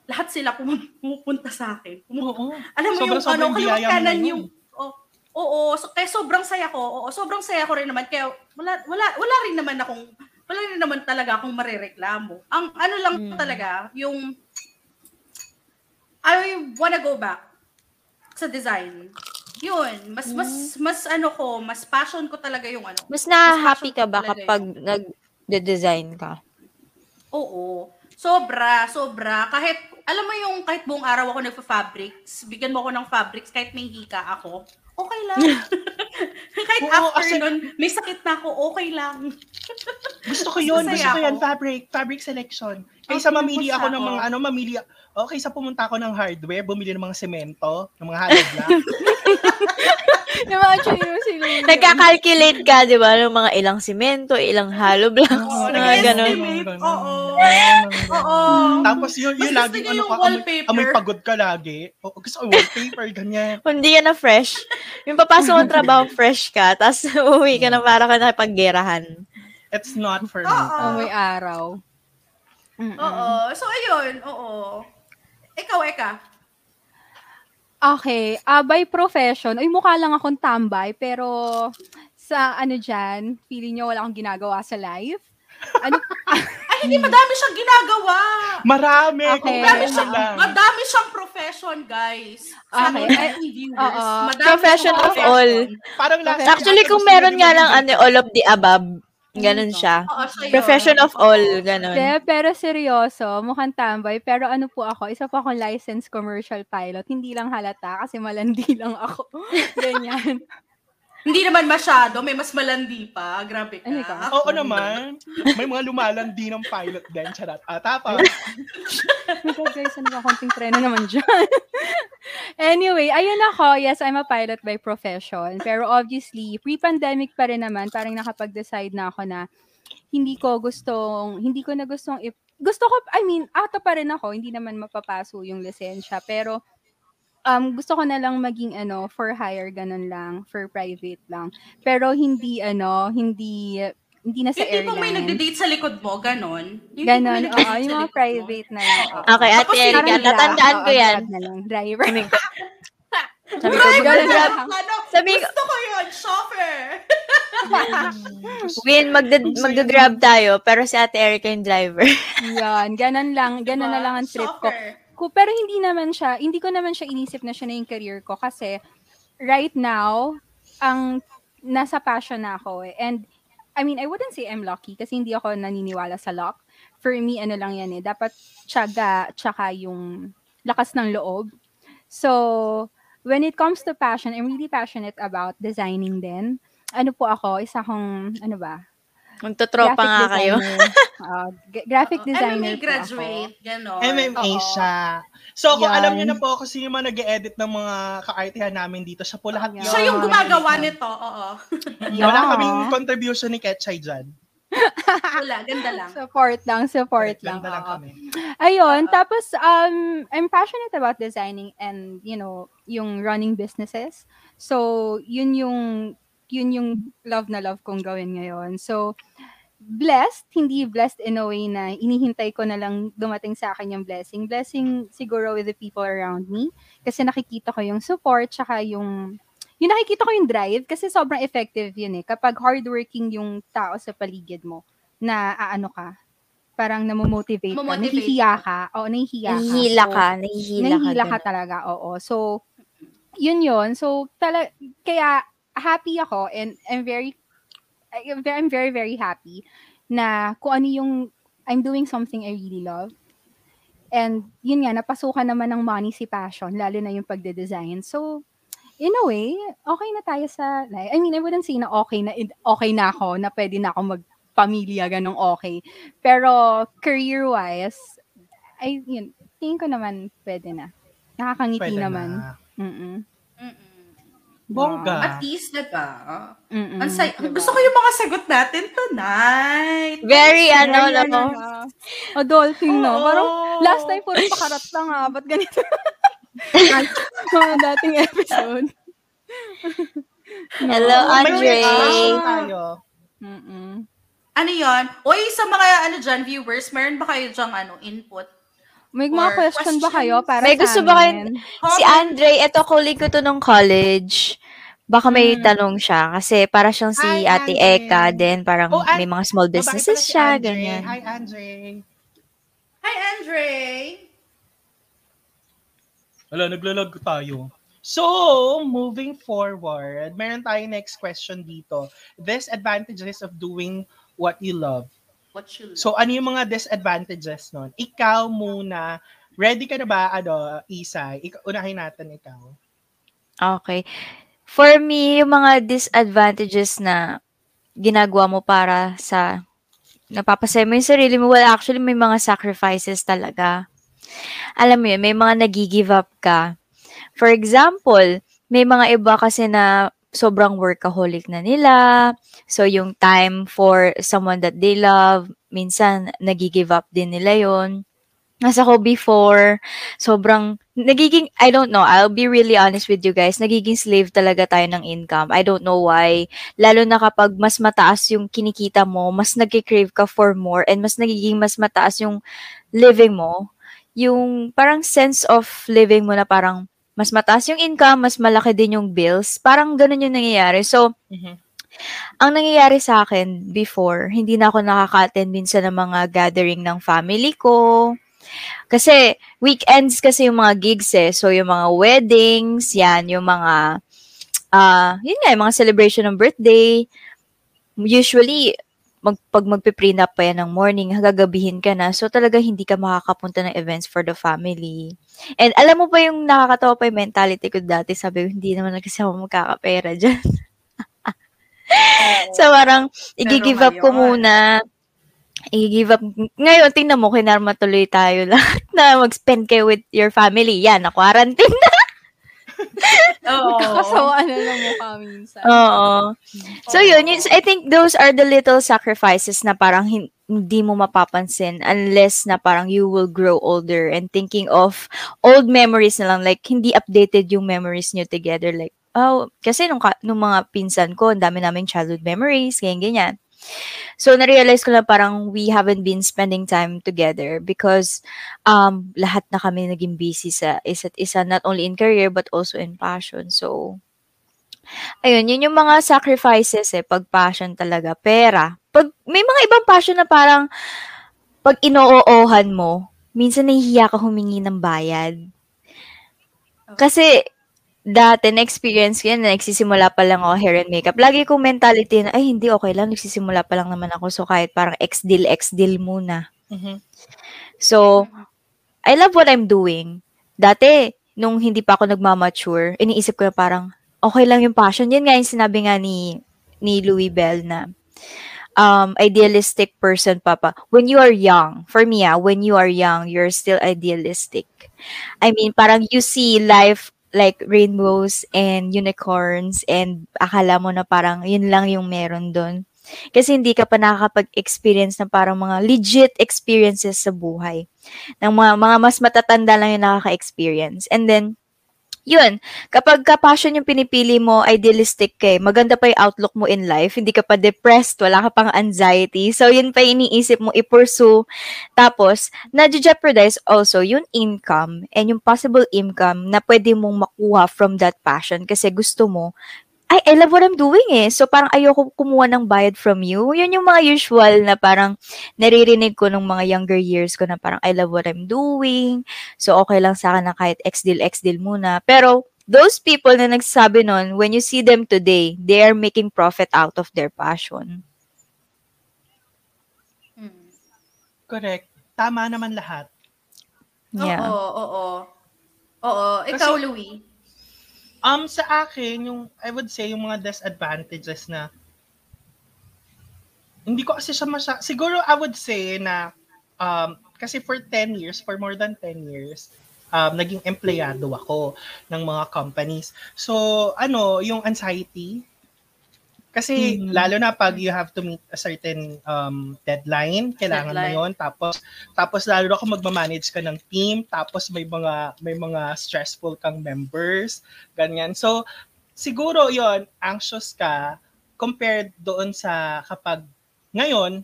lahat sila pum- pumupunta sa akin. Pumu- Oo. alam mo yung Sobrang-sobrang ano, kaliwat kanan yung oh, oo, so, kaya sobrang saya ko. Oo, sobrang saya ko rin naman kaya wala wala wala rin naman akong wala na naman talaga akong marereklamo. Ang ano lang Mm. talaga, yung I wanna go back sa design. Yun, mas mas Mm. mas ano ko, mas passion ko talaga yung ano. Mas na-happy ka ba kapag nag-design ka? Oo. Sobra, sobra. Kahit, alam mo yung kahit buong araw ako nagpa-fabrics, bigyan mo ako ng fabrics kahit may hika ako, okay lang. kahit Oo, after kasi- nun, may sakit na ako, okay lang. Gusto ko yun, gusto ko yan, ako. fabric, fabric selection. Kaysa Okay, mamili ako ng ako. mga ano, mamili, o kaysa pumunta ako ng hardware, bumili ng mga semento, ng mga hollow block. Imagine mo si Lulu. Nagka-calculate ka, di ba, ng mga ilang simento, ilang hollow blocks, Oo, mga ganun. Oo. Oo. Tapos yun, yun lagi ano ka, amoy, amoy pagod ka lagi. O, gusto ko wallpaper, ganyan. Hindi ka na fresh. Yung papasok ng trabaho, fresh ka, tapos uuwi ka na para ka napaggerahan. It's not for me. Oo. Oh, may araw. Oo. So, ayun. Oo. Ikaw, Eka. Okay, ah by profession, ay mukha lang akong tambay, pero sa ano dyan, feeling nyo wala akong ginagawa sa life? Ano, Ay, hindi madami siyang ginagawa. Marami, Okay. meron siyang, madami siyang profession, guys. Sa Okay. mga Ay, viewers. oo. Madami Profession of profession. all. Parang last. Actually, kung meron nga lang ano, all of the above, ganun siya. Oo, siya yun. Profession of all, ganun. de, pero seryoso, mukhang tambay, pero ano po ako, isa po akong licensed commercial pilot, hindi lang halata kasi malandi lang ako. Ganyan. Hindi naman masyado. May mas malandi pa. Grabe ka. Ano ka? Oo naman. May mga lumalandi ng pilot din. Charot. Ah, tapos, my God, guys, ano ba? Konting treno naman dyan. anyway, ayun ako. Yes, I'm a pilot by profession. Pero obviously, pre-pandemic pa rin naman, parang nakapag-decide na ako na hindi ko gustong, hindi ko na gustong, ip- gusto ko, I mean, ato pa rin ako, hindi naman mapapaso yung lisensya. Pero, um, gusto ko na lang maging ano, for hire, ganun lang, for private lang. Pero hindi, ano, hindi, hindi na sa Yung tipong may airline. nagde-date sa likod mo, ganon. Yung may Ganon, oo, yung mga mo. private na lang. oo. Okay, Ate Tapos Erika, tatandaan ko oo, yan. Na lang, driver. Sabi ko, sabi ko, Driver Ganun na lang. lang. Ano? Sabi ko- Gusto ko yun, chauffeur. Win, magda- magda-grab tayo, pero si Ate Erika yung driver. Yan, ganun lang, ganun na lang ang trip ko. Ko- Pero hindi naman siya, hindi ko naman siya inisip na siya na yung career ko kasi right now, ang nasa passion na ako eh. And I mean, I wouldn't say I'm lucky kasi hindi ako naniniwala sa luck. For me, ano lang yan eh, dapat tiyaga, tsaka yung lakas ng loob. So, when it comes to passion, I'm really passionate about designing din. Ano po ako, isa akong, ano ba, Magtotropa nga kayo. Uh, graphic Oo. designer MMA graduate, ganon. MMA Oo. siya. So, kung Yan. alam niyo na po kung sino yung mga nag-edit ng mga ka-artihan namin dito, siya po lahat Yan. Siya yung Yan. gumagawa nito, oo. Wala Yeah. kaming contribution ni Ketchay dyan. Wala, ganda lang. Support lang, support lang. Ganda lang kami. Ayun, Oo. tapos um I'm passionate about designing and you know, yung running businesses. So, yun yung yun yung love na love kong gawin ngayon. So, blessed, hindi blessed in a way na inihintay ko na lang dumating sa akin yung blessing. Blessing siguro with the people around me kasi nakikita ko yung support tsaka yung yung nakikita ko yung drive kasi sobrang effective yun eh. Kapag hardworking yung tao sa paligid mo na aano ka, parang namomotivate ka, nahihiya ka. o nahihiya ka. Nahihila So, ka, nahihila ka. nahihila ka talaga, oo. So, yun yun. So, tala, kaya happy ako and I'm very, I'm very, very, happy na kung ano yung, I'm doing something I really love. And yun nga, napasukan naman ng money si passion, lalo na yung pagde-design. So, in a way, okay na tayo sa, like, I mean, I wouldn't say na okay na, okay na ako, na pwede na ako magpamilya, ganong okay. Pero, career-wise, ay, yun, tingin ko naman pwede na. Nakakangiti Pwede naman. na. Mm-mm. Bongga. At least, diba? Mm-mm. Ang say- Diba? Gusto ko yung mga sagot natin tonight. Very, ano, Very, no, ano, Adulting, no? Parang, last time puro pakarat lang, ha? Ba't ganito? Mga dating episode. Hello, Andre. reaction tayo. Mm-mm. Ano yon? Uy, sa mga ano dyan, viewers, meron ba kayo dyang ano, input? May mga question ba kayo para May sa gusto ba kayo- amin? Si Andre, eto colleague ko to nung college. Baka may Mm. tanong siya kasi para siyang si Hi, Ate Andre. Eka din parang Oh, An- may mga small Babae businesses pala si siya, Andre. ganyan. Hi, Andre. Hi, Andre! Wala, naglalag tayo. So, moving forward, meron tayong next question dito. Disadvantages of doing what you love. What you So, ano yung mga disadvantages nun? Ikaw muna. Ready ka na ba, ano, Isay? Ikaw, unahin natin ikaw. Okay. For me, yung mga disadvantages na ginagawa mo para sa napapasaya mo yung sarili mo, well, actually, may mga sacrifices talaga. Alam mo yun, may mga nag-give up ka. For example, may mga iba kasi na sobrang workaholic na nila. So, yung time for someone that they love, minsan, nag-give up din nila yon Nasa ko before, sobrang, nagiging, I don't know, I'll be really honest with you guys, nagiging slave talaga tayo ng income. I don't know why. Lalo na kapag mas mataas yung kinikita mo, mas nag-crave ka for more, and mas nagiging mas mataas yung living mo. Yung parang sense of living mo na parang mas mataas yung income, mas malaki din yung bills. Parang ganun yung nangyayari. So, Mhm. ang nangyayari sa akin before, hindi na ako nakaka-attend minsan ng mga gathering ng family ko. Kasi, weekends kasi yung mga gigs eh. So, yung mga weddings, yan, yung mga, ah, yun nga, yung mga celebration ng birthday. Usually, mag, pag magpiprenup pa yan ng morning, gagabihin ka na. So, talaga hindi ka makakapunta ng events for the family. And alam mo pa yung nakakatawa pa yung mentality ko dati. Sabi ko, hindi naman kasi ako magkakapera dyan. So, parang, i-give up ko muna. I-give up. Ngayon, tingnan mo, kinarma tuloy tayo lahat na mag-spend kayo with your family. Yan, na-quarantine na. Oo. Minsan. Oo. So, yun, yun. I think those are the little sacrifices na parang hin- hindi mo mapapansin unless na parang you will grow older and thinking of old memories na lang. Like, hindi updated yung memories nyo together. Like, oh, kasi nung, ka- nung mga pinsan ko, ang dami namin childhood memories, ganyan, ganyan. So, na-realize ko na parang we haven't been spending time together because um, lahat na kami naging busy sa isa't isa, not only in career but also in passion. So, ayun, yun yung mga sacrifices eh, pag passion talaga. Pera. Pag, may mga ibang passion na parang pag inoohan mo, minsan nahihiya ka humingi ng bayad. Kasi, dati, na-experience ko yan, na nagsisimula pa lang ako hair and makeup. Lagi kong mentality na, ay, hindi, okay lang, nagsisimula pa lang naman ako. So, kahit parang ex-deal, ex-deal muna. Mhm. So, I love what I'm doing. Dati, nung hindi pa ako nagmamature, iniisip ko na parang, okay lang yung passion. Yan nga yung sinabi nga ni, ni Louis Bell na, um, idealistic person, Papa. When you are young, for me, ah, when you are young, you're still idealistic. I mean, parang you see life like rainbows and unicorns and akala mo na parang yun lang yung meron doon. Kasi hindi ka pa nakakapag-experience ng parang mga legit experiences sa buhay. Ng mga, mga mas matatanda lang yung nakaka-experience. And then, yun, kapag ka-passion yung pinipili mo, idealistic ka eh, maganda pa yung outlook mo in life, hindi ka pa depressed, wala ka pang anxiety. So, yun pa yung iniisip mo i-pursue. Tapos, na-jeopardize also yung income and yung possible income na pwede mong makuha from that passion kasi gusto mo I, I love what I'm doing eh. So parang ayoko kumuha ng bayad from you. Yun yung mga usual na parang naririnig ko nung mga younger years ko na parang I love what I'm doing. So okay lang sa akin na kahit ex-deal, ex-deal muna. Pero those people na nagsasabi nun, when you see them today, they are making profit out of their passion. Hmm. Correct. Tama naman lahat. Yeah. Oo, oo. Oo. Ikaw, Louie. Um, sa akin, yung, I would say, yung mga disadvantages na, hindi ko kasi siya masya, siguro I would say na, um, kasi for 10 years, for more than 10 years, um, naging empleyado ako ng mga companies. So, ano, yung anxiety, kasi Mhm. lalo na pag you have to meet a certain um, deadline, kailangan Deadline. mo yun. Tapos, tapos lalo na kung magmamanage ka ng team, tapos may mga, may mga stressful kang members, ganyan. So, siguro yon anxious ka compared doon sa kapag ngayon,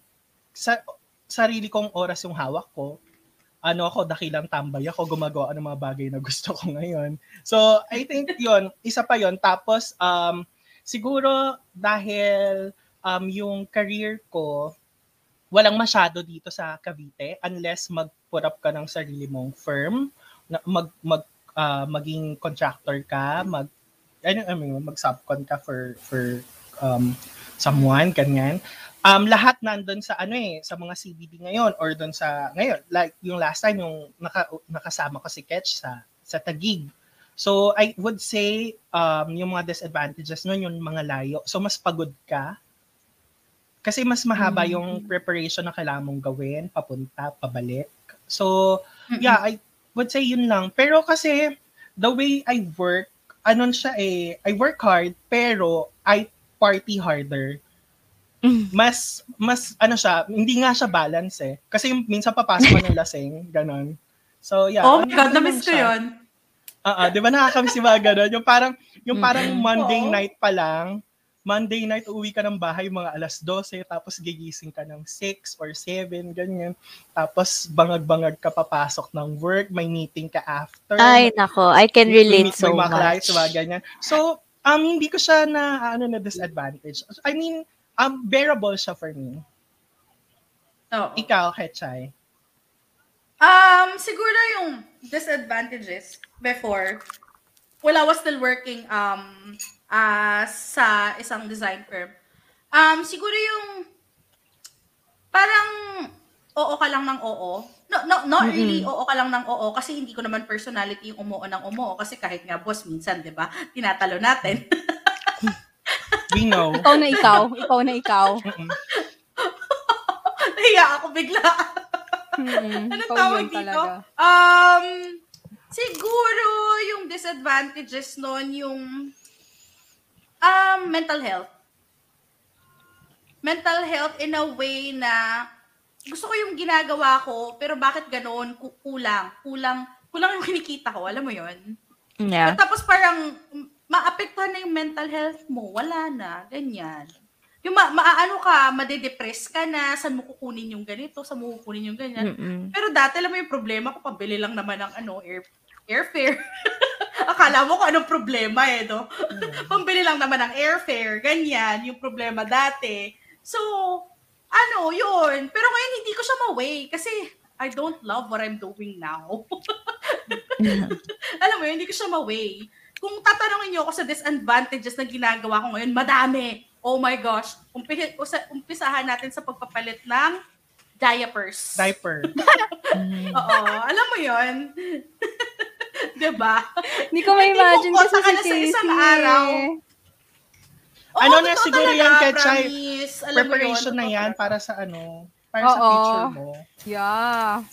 sa sarili kong oras yung hawak ko, ano ako, dakilang tambay ako, gumagawa ng mga bagay na gusto ko ngayon. So, I think yon isa pa yon Tapos, um, siguro dahil um, yung career ko, walang masyado dito sa Cavite unless mag-put up ka ng sarili mong firm, mag, mag, uh, maging contractor ka, mag, ano, I mean, mag-subcon ka for, for um, someone, ganyan. Um, lahat nandun sa ano eh, sa mga CBD ngayon or doon sa, ngayon, like yung last time, yung naka, nakasama ko si Ketch sa, sa Tagig. So, I would say, um, yung mga disadvantages nun, yung mga layo. So, mas pagod ka, kasi mas mahaba Mm. yung preparation na kailangan mong gawin, papunta, pabalik. So, yeah, I would say yun lang. Pero kasi, the way I work, anon siya eh, I work hard, pero I party harder. Mm. Mas, mas, ano siya, hindi nga siya balance eh. Kasi minsan papasok ng lasing, ganon. So, yeah. Oh my God, na-miss ko siya. Oo, di ba nakakamiss yung mga ganon? Yung parang, yung parang Mm-mm. Monday Oo. night pa lang, Monday night uwi ka ng bahay mga alas 12, tapos gigising ka ng 6 or 7, ganyan. Tapos bangag-bangag ka papasok ng work, may meeting ka after. Ay, nako. I can relate so mga clients, much. mga ganyan. So, um, hindi ko siya na, ano, na disadvantage. I mean, um, bearable siya for me. Oo. Ikaw, Hetchay. Um, siguro yung disadvantages before, while I was still working um uh, sa isang design firm, um, siguro yung parang oo ka lang ng oo. No, no, not Mm-mm. really oo ka lang ng oo kasi hindi ko naman personality yung umuo ng umuo kasi kahit nga boss minsan, 'di ba? Tinatalo natin. We know. Ikaw na ikaw. Ikaw na ikaw. Nahiya ako bigla. Mm-mm. Anong tawag dito? talaga. Um, siguro yung disadvantages nun, yung um, mental health. Mental health in a way na gusto ko yung ginagawa ko, pero bakit ganoon? Ku- Kulang. Kulang. Kulang yung kinikita ko. Alam mo yon Yeah. Tapos parang maapektuhan na yung mental health mo. Wala na. Ganyan. Yung ma- maaano ka, madedepress ka na, saan mo kukunin yung ganito, saan mo kukunin yung ganyan. Mm-mm. Pero dati, alam mo yung problema ko, pabili lang naman ng ano, air, airfare. Akala mo kung anong problema eh, no? Pambili lang naman ng airfare, ganyan, yung problema dati. So, ano, yun. Pero ngayon, hindi ko siya ma-weigh kasi I don't love what I'm doing now. alam mo yun, hindi ko siya ma-weigh. Kung tatanungin niyo ako sa disadvantages na ginagawa ko ngayon, madami. Oh my gosh. Umpi- usa- umpisahan natin sa pagpapalit ng diapers. Diaper. Mm. Oo, alam mo yon 'Di ba? Hindi ko ma-imagine kasi si na sa Casey. isang araw. Oo, Ano na siguro talaga, yan, Ketchay? mo yun, Preparation na yan para sa ano, para sa Oo. future mo. Yeah.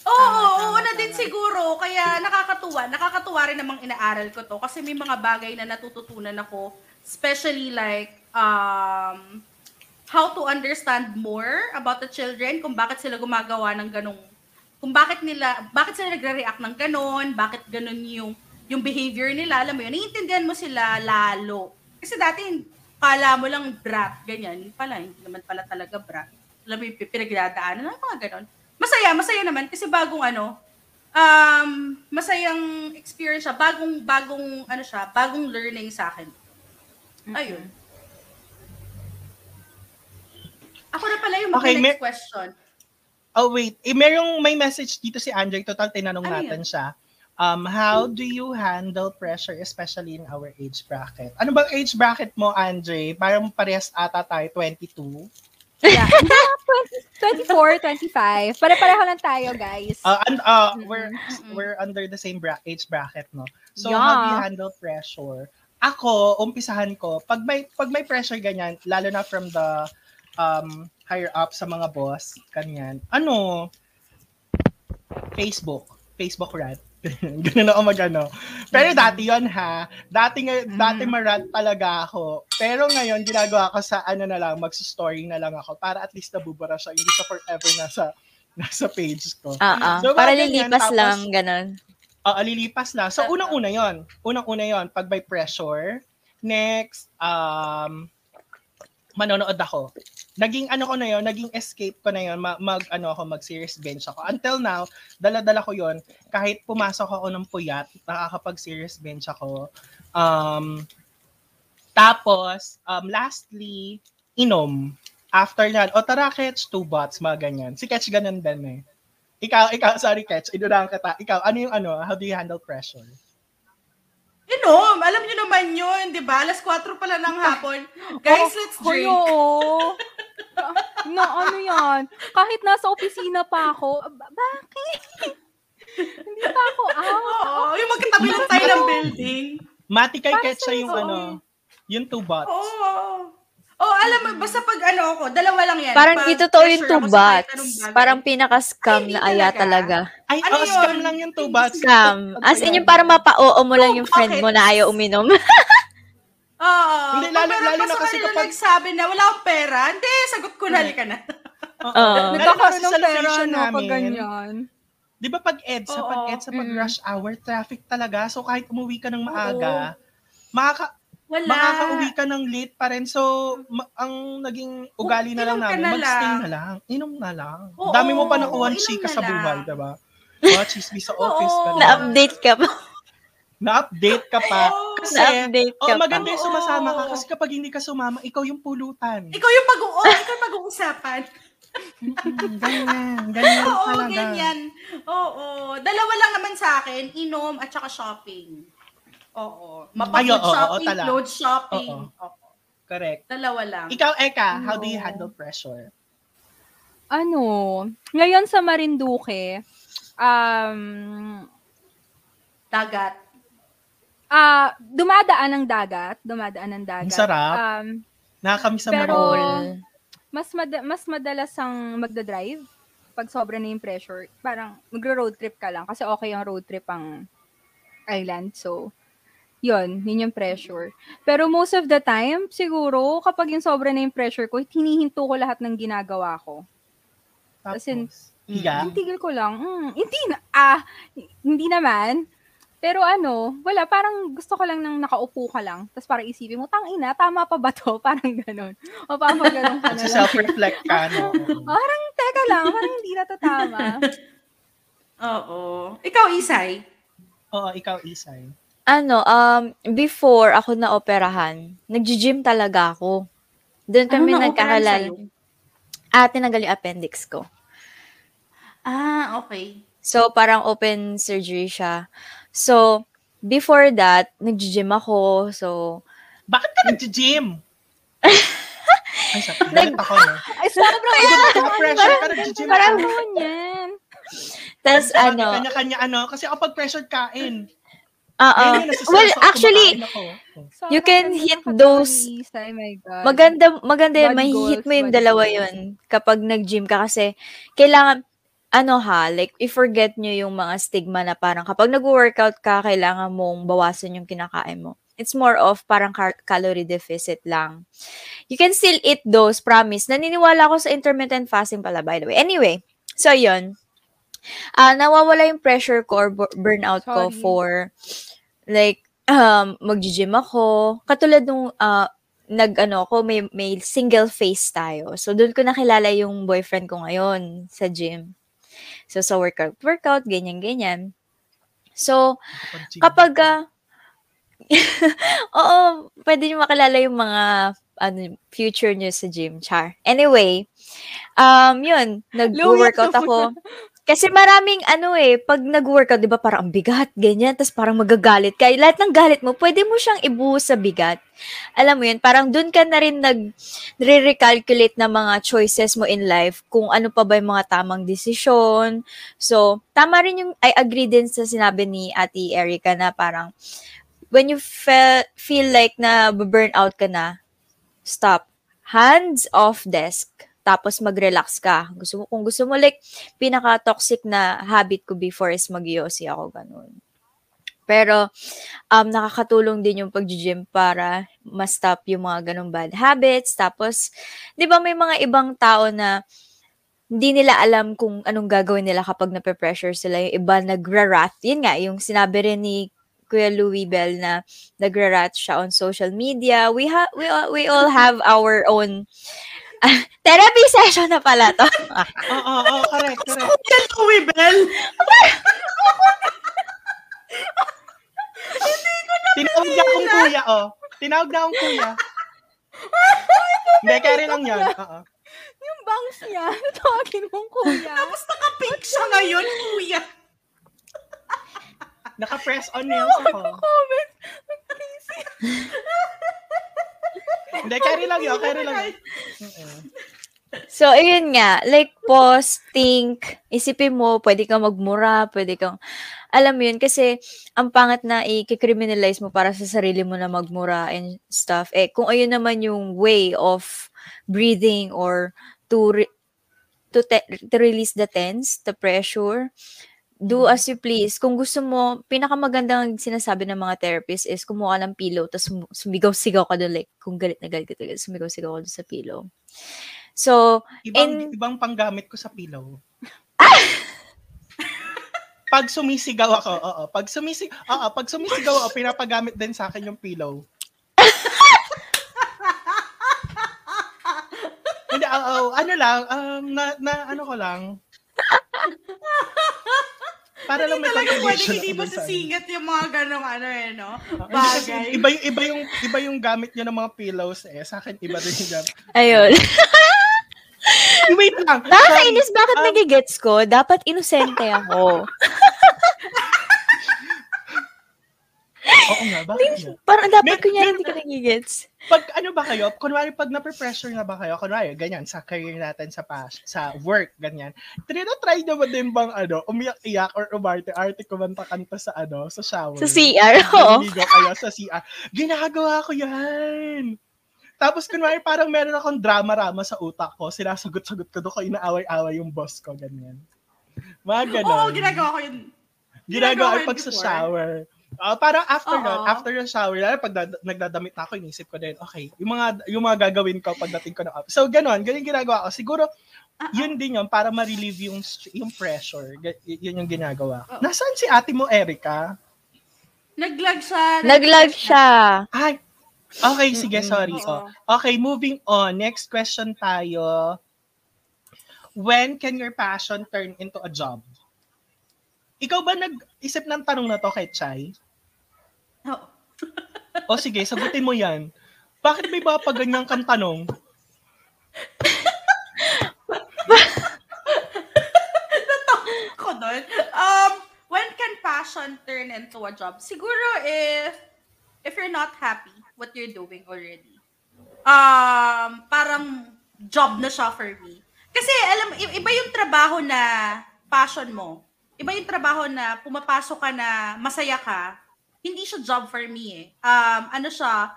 Oo, Tama, oo, na din siguro. Kaya nakakatuwa. Nakakatuwa rin namang inaaral ko to. Kasi may mga bagay na natututunan ako. Especially like, um, how to understand more about the children. Kung bakit sila gumagawa ng ganong, kung bakit nila, bakit sila nagre-react ng ganon, bakit ganon yung, yung behavior nila. Alam mo yun, naiintindihan mo sila lalo. Kasi dati, kala mo lang brat, ganyan. Pala, hindi naman pala talaga brat. Alam mo yung pinagdadaanan, ano, mga ganon masaya, masaya naman kasi bagong ano, um, masayang experience siya, bagong, bagong, ano siya, bagong learning sa akin. Ayun. Ako na pala yung Okay, next may- question. Oh, wait. Eh, merong may message dito si Andre. Total, tinanong Ano natin yun? siya. Um, how do you handle pressure, especially in our age bracket? Ano bang age bracket mo, Andre? Parang parehas ata tayo, 22. Yeah. Hindi lang, 20, 24, 25. Pare-pareho lang tayo, guys. Uh, and, uh, we're, we're under the same bra- age bracket, no? So, Yeah. how do you handle pressure? Ako, umpisahan ko, pag may, pag may pressure ganyan, lalo na from the um, higher up sa mga boss, kanyan, ano, Facebook. Facebook rant. Ganun ako magano. Pero dati yon ha. Dati, nga, dati marant talaga ako. Pero ngayon, ginagawa ko sa ano na lang, magsa-story na lang ako para at least nabubura siya. Hindi siya forever nasa nasa page ko. Ah, ah. So, Para ganyan, lilipas tapos- lang, ganun. Oo, lilipas lang. So, unang-una yon Unang-una yon pag may pressure. Next, um, manonood ako. Naging ano ko na yon naging escape ko na yon ma- mag, ano ako, mag-serious bench ako. Until now, dala-dala ko yon Kahit pumasok ako ng puyat, nakakapag-serious bench ako. Um, Tapos, um, lastly, inom. After yan, o tara, Ketch, two bots, mga ganyan. Si Ketch ganun din eh. Ikaw, ikaw, sorry, Ketch, inunahan kita. Ikaw, ano yung ano, how do you handle pressure? Inom, alam niyo naman yun, di ba? Alas 4 pala ng hapon. Guys, let's drink. Hoyo! na ano yan? Kahit nasa opisina pa ako, ba- bakit? Hindi pa ako out. Oo, yung magkatabi lang tayo ng building. Mati kay Para Ketch sa siya yung ano, yung two bots. Oo. Oh, alam mo, basta pag ano ako, dalawa lang yan. Parang Pag di totoo yung two bagay. Parang pinaka-scam Ay, na aya talaga. Ay, Ano oh, scam yun? lang yung two bots. Scam. As in yung parang mapa-oo mo lang yung friend mo na ayaw uminom. Oo. Hindi, lalo- lalo na kasi kapag- nagsabi na wala akong pera, hindi, sagot ko na, halika na. Oo. Nagkakaroon ng pera, no, pag namin, ganyan. Di ba pag EDSA, pag. EDSA, pag Mm. rush hour, traffic talaga. So kahit umuwi ka ng maaga, makaka, Wala. makakauwi ka ng late pa rin. So ma- ang naging ugali na lang Inom ka namin, na magstay lang. na lang. Inom na lang. Oo, Dami mo pa nakuha inom chika na sa buhay, lang. diba? Mga chismis sa office. Oo. ganun. Na-update ka pa. Na-update ka pa. Oo. Kasi, Na-update oh, ka pa. maganda yung sumasama ka Oo. kasi kapag hindi ka sumama, ikaw yung pulutan. Ikaw yung pag-uo, ikaw yung pag-uusapan. Mm, ganyan, ganyan Oo, talaga. ganyan. Oo. Dalawa lang naman sa akin, inom at saka shopping. Oo. Ay, Mapa-food oo, oo, shopping, tala. clothes shopping. Oo. Oo. Correct. Dalawa lang. Ikaw, Eka, how do you Oo. handle pressure? Ano, ngayon sa Marinduque, um, Dagat. ah dumadaan ng dagat, dumadaan ng dagat. Ang sarap. Um, Nakakamiss sa Pero- Marol. mas mad- mas madalas ang magda-drive pag sobra na yung pressure. Parang magro-road trip ka lang kasi okay yung road trip ang island. So, yun, yun yung pressure. Pero most of the time, siguro, kapag yung sobra na yung pressure ko, hinihinto ko lahat ng ginagawa ko. Tapos, in, higa. Tigil ko lang. Mm, hindi na, ah, hindi naman. Pero ano, wala, parang gusto ko lang nang nakaupo ka lang. Tapos parang isipin mo, tang ina, tama pa ba to? Parang ganun. O parang ganun ka na lang. self-reflect ka, no? Parang, teka lang, parang hindi na to tama. Oo. Ikaw, Isay. Oo, ikaw, Isay. Ano, um, before ako na operahan, nag-gym talaga ako. Doon kami Ano na-operahan nagkakalala. sa'yo? Ah, tinanggal yung appendix ko. Ah, okay. So, parang open surgery siya. So, before that, nag-gym ako. So, Bakit ka nag-gym? Ay, sa galit ako, no? Ay, sobrang Naka-pressure ka, nag-gym Parang ka. noon yan. tas ano, Kanya-kanya, ano? Kasi ako pag pressure kain. Oo. Well, actually. Oh. You can hit those- God. maganda, maganda yun. Body Mahihit mo yung dalawa goals. yun kapag nag-gym ka kasi kailangan, ano ha, like, i-forget nyo yung mga stigma na parang kapag nag-workout ka, kailangan mong bawasan yung kinakain mo. It's more of parang car- calorie deficit lang. You can still eat those, promise. Naniniwala ako sa intermittent fasting pala, by the way. Anyway, so yun. Ah, nawawala yung pressure ko or bu- burnout ko Sorry. for like um mag-gym ako. Katulad nung ah, nag ano ko may may single face tayo. So doon ko nakilala yung boyfriend ko ngayon sa gym. So sa workout workout ganyan ganyan. So kapag ah, Oo, pwede niyo makilala yung mga ano, future niyo sa gym, char. Anyway, um, yun, nag-workout ako. Kasi maraming ano eh, pag nag-workout, di ba parang ang bigat, ganyan, tapos parang magagalit ka. Lahat ng galit mo, pwede mo siyang ibuhos sa bigat. Alam mo yun, parang dun ka na rin nag re-recalculate na mga choices mo in life, kung ano pa ba yung mga tamang desisyon. So, tama rin yung, I agree din sa sinabi ni Ate Erica na parang, when you fe- feel like na burn out ka na, stop. Hands off desk. Tapos mag-relax ka. Gusto mo, kung gusto mo, like, pinaka-toxic na habit ko before is mag ako, ganun. Pero, um, nakakatulong din yung pag-gym para ma-stop yung mga ganong bad habits. Tapos, di ba may mga ibang tao na hindi nila alam kung anong gagawin nila kapag nape-pressure sila. Yung iba nagra-wrath. Yun nga, yung sinabi rin ni Kuya Louis Bell na nagra-rat siya on social media. We ha we all, we all have our own therapy session na pala to. Oo, oo, oo, correct, correct. Yan, Louis Bell. Tinawag niya akong kuya, oh. Tinawag na akong kuya. Hindi, carry lang yan. Oo. Yung bangs niya, tawagin mong kuya. Tapos naka-pink siya ngayon, kuya. Naka-press on nails ako. Comment. Hindi, carry lang yun. Carry lang. So, ayun nga, like, pause, think, isipin mo, pwede kang magmura, pwede kang, alam mo yun, kasi, ang pangat na i-criminalize mo para sa sarili mo na magmura and stuff, eh, kung ayun naman yung way of breathing or to, re- to, te- to release the tense, the pressure, do as you please. Kung gusto mo, pinakamagandang sinasabi ng mga therapist is kumuha ng pillow, tapos sum- sumigaw-sigaw ka doon, like, kung galit na galit ka talaga, sumigaw-sigaw ka doon sa pillow. So, Ibang, In- ibang panggamit ko sa pillow. pag sumisigaw ako, oo. Pag sumisig, oo, pag sumisigaw ako, pinapagamit din sa akin yung pillow. Hindi, oo, ano lang, um, na, na, ano ko lang. Para lang may Talaga pwede contribution hindi dun sa sisingit yung mga ganong ano eh, no? Ah, Bagay. Iba yung, iba yung, iba yung gamit niya ng mga pillows eh. Sa akin, iba din yung gamit. ayun. Wait lang. Nakakainis, bakit Um, nagigets ko? Dapat inosente ako. Oo nga, bakit nga? Parang dapat Mer- kunyari hindi ka nagigets. Pag ano ba kayo, kunwari pag na-pressure na ba kayo, kunwari, ganyan, sa career natin, sa pas, sa work, ganyan, try nyo ba din bang, ano, umiyak-iyak or umarte-arte kumanta-kanta sa, ano, sa shower? Sa CR, oo. Naliligo kayo sa CR. Ginagawa ko yan! Tapos kunwari parang meron akong drama-rama sa utak ko, sinasagot-sagot ko doon ko inaaway-away yung boss ko, ganyan. Mga ganon. Oo, ginagawa ko yun. Ginagawa ginagawa ko pag yun sa before. shower. Ah, parang after Oo. nun, after yung shower, lalo pag dad- nagdadamit na ako, inisip ko din, okay, yung mga yung mga gagawin ko pagdating ko na So, ganon, ganun yung ginagawa ko. Siguro, Ah, yun din yun, para ma-relieve yung, yung pressure. Y- yun yung ginagawa. Oo. Nasaan si ate mo, Erica? Naglag siya. Nag-live siya. Ay, okay, sige, sorry. Oo. Oh. Okay, moving on. Next question tayo. When can your passion turn into a job? Ikaw ba nag-isip ng tanong na to kay Chai? Oo. O sige, sagutin mo yan. Bakit may ba pa ganyan kang tanong? Ako doon. Um, when can passion turn into a job? Siguro if if you're not happy what you're doing already. Um, parang job na siya for me. Kasi alam iba yung trabaho na passion mo. Iba yung trabaho na pumapasok ka na masaya ka. Hindi siya job for me eh. Um, ano siya,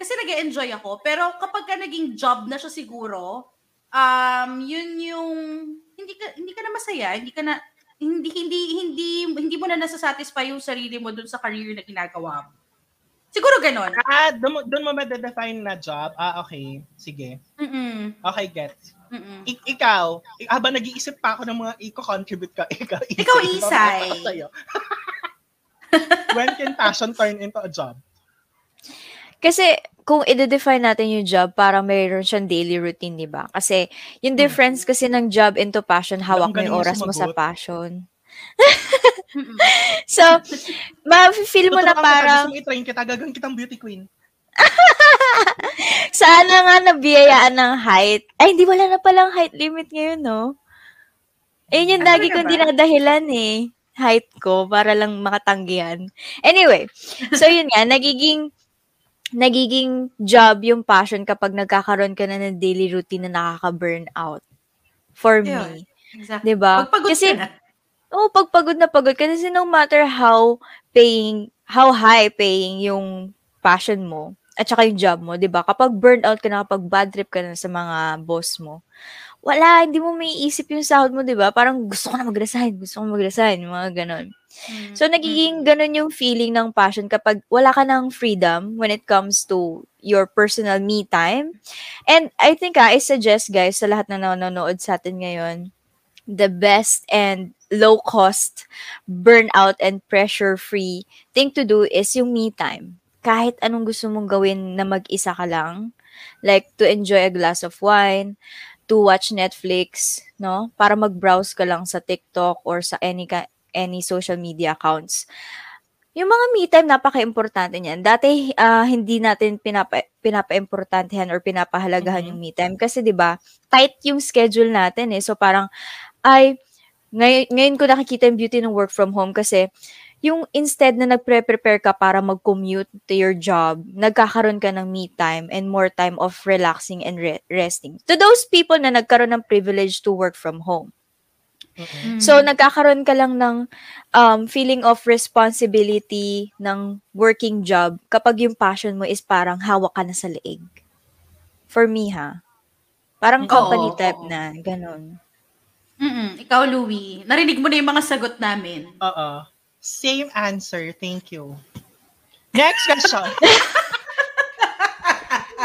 kasi nag enjoy ako. Pero kapag ka naging job na siya siguro, um, yun yung, hindi ka, hindi ka na masaya, hindi ka na, hindi, hindi, hindi, hindi mo na nasasatisfy yung sarili mo dun sa career na ginagawa mo. Siguro ganon. Ah, doon mo, doon mo ma-define na job? Ah, okay. Sige. Mm-mm. Okay, get. Mm-mm. I- ikaw, habang nag-iisip pa ako ng mga i-contribute ka, ikaw, Ikaw, Isay. ko sa'yo. When can passion turn into a job? Kasi kung i-define natin yung job, parang mayroon siyang daily routine, di ba? Kasi yung difference kasi ng job into passion, hawak mo yung oras mo sa passion. So, ma-feel mo na parang, Gusto i-train kita, gagawin kitang beauty queen. sana nga nabiyayaan ng height. Ay, hindi wala na palang height limit ngayon, no? Ayun yung Ah, lagi kong dinadahilan eh. Height ko, para lang makatanggihan. Anyway, so yun nga, nagiging nagiging job yung passion kapag nagkakaroon ka na ng daily routine na nakaka-burn out. For Yun. me. Exactly. Diba? Pagpagod Kasi- ka na. Oo, pag pagod na pagod ka, kasi no matter how paying, how high paying yung passion mo, at saka yung job mo, di ba? Kapag burnt out ka na, kapag bad trip ka na sa mga boss mo, wala, hindi mo may isip yung sahod mo, di ba? Parang gusto ko na mag-resign, gusto ko mag-resign, mga ganon. Mm. So, nagiging ganun yung feeling ng passion kapag wala ka ng freedom when it comes to your personal me time. And I think, ah, I suggest guys sa lahat na nanonood sa atin ngayon, the best and low-cost, burnout and pressure-free thing to do is yung me time. Kahit anong gusto mong gawin na mag-isa ka lang, like to enjoy a glass of wine, to watch Netflix, no? Para mag-browse ka lang sa TikTok or sa any ka- any social media accounts. Yung mga me time, napaka-importante niyan. Dati, ah, hindi natin pinapa, pinapa-importantehan or pinapahalagahan Mhm. yung me time. Kasi, di ba, tight yung schedule natin eh. So, parang, ay, ngayon, ngayon ko nakikita yung beauty ng work from home kasi, yung instead na nagpre-prepare ka para mag-commute to your job, nagkakaroon ka ng me time and more time of relaxing and re- resting. To those people na nagkaroon ng privilege to work from home. Mm-mm. So, nagkakaroon ka lang ng um, feeling of responsibility ng working job kapag yung passion mo is parang hawak ka na sa leeg. For me, ha? Parang Oo, company type oo. na, ganun. Mm-mm. Ikaw, Louie. Narinig mo na yung mga sagot namin. Oo. Same answer. Thank you. Next question.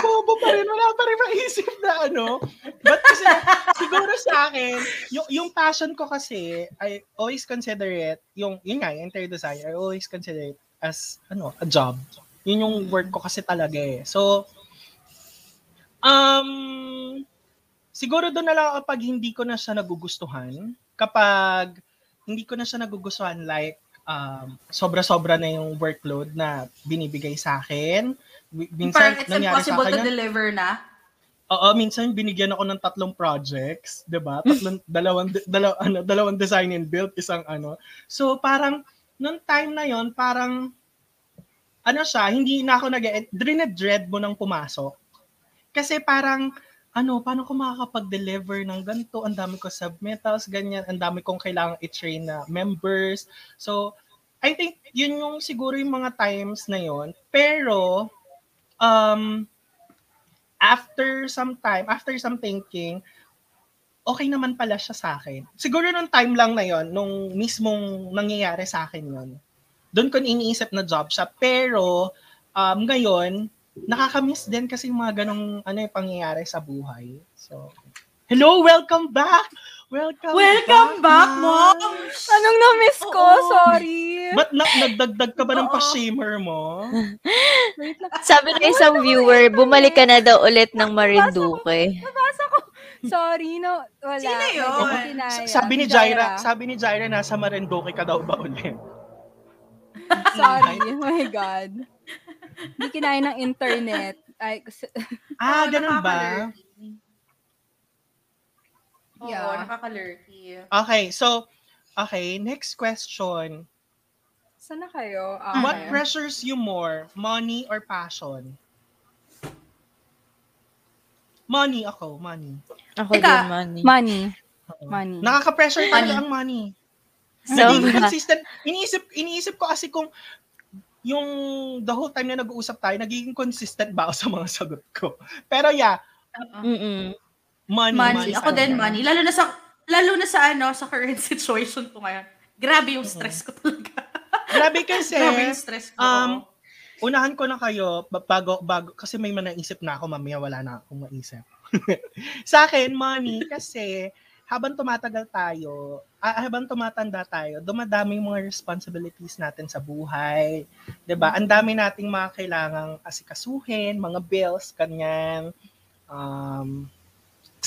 Bobo pa rin. Wala pa rin maisip na ano. But kasi, siguro sa akin, yung, yung passion ko kasi, I always consider it, yung, yun nga, yung interior design, I always consider it as, ano, a job. Yun yung work ko kasi talaga eh. So, um, siguro doon na lang kapag hindi ko na siya nagugustuhan, kapag hindi ko na siya nagugustuhan, like, um, sobra-sobra na yung workload na binibigay sa akin. Minsan, Parang it's nangyari sa impossible akin to deliver na. Oo, minsan binigyan ako ng tatlong projects, 'di ba? Tatlong dalawang dalaw, ano, dalawang design and build, isang ano. So parang nung time na 'yon, parang ano siya, hindi na ako nag dread mo nang pumasok. Kasi parang ano, paano ko makakapag-deliver ng ganito? Ang dami ko submetals, ganyan. Ang dami kong kailangang i-train na members. So, I think yun yung siguro yung mga times na yon Pero, um, after some time, after some thinking, okay naman pala siya sa akin. Siguro nung time lang na yon, nung mismong nangyayari sa akin yon, doon ko iniisip na job siya. Pero, um, ngayon, nakakamiss din kasi yung mga ganong ano yung pangyayari sa buhay. So, hello, welcome back! Welcome, Welcome back, ma'am! mom! Anong na-miss ko? Oo. Sorry. Ba't na, nagdagdag ka ba ng Oo. pa-shamer mo? Wait lang. Sabi ng isang viewer, bumalik ka na daw ulit ng Marinduque. Nabasa ko. Sorry, no. Wala. Sino yun? Sabi ni Si Jaira, sabi ni Jaira, nasa Marinduque ka daw ba ulit? Sorry. Oh my God. Hindi kinaya ng internet. Ay, kasi- Ah, Oo, ganun ba? Oo, Yeah. nakakalurky. Okay, so, okay, next question. Saan na kayo? Ah, What okay. pressures you more, money or passion? Money ako, money. Ako Teka, din, money. Money. Oo. Money. Nakaka-pressure talaga ang money. So, Naging consistent. Iniisip, iniisip ko kasi kung yung the whole time na nag-uusap tayo, nagiging consistent ba ako sa mga sagot ko. Pero yeah, Oo. mm money. Money. Ako talaga. din money. Lalo na sa lalo na sa ano sa current situation ko ngayon. Grabe yung stress ko talaga. Grabe kasi, Grabe yung stress ko. um, unahan ko na kayo ba- bago bago kasi may manaisip na ako mamaya wala na akong maisip. sa akin money kasi habang tumatagal tayo, ah, habang tumatanda tayo, dumadami yung mga responsibilities natin sa buhay. 'Di ba? Ang dami nating mga kailangang asikasuhin, mga bills, kanyan. Um,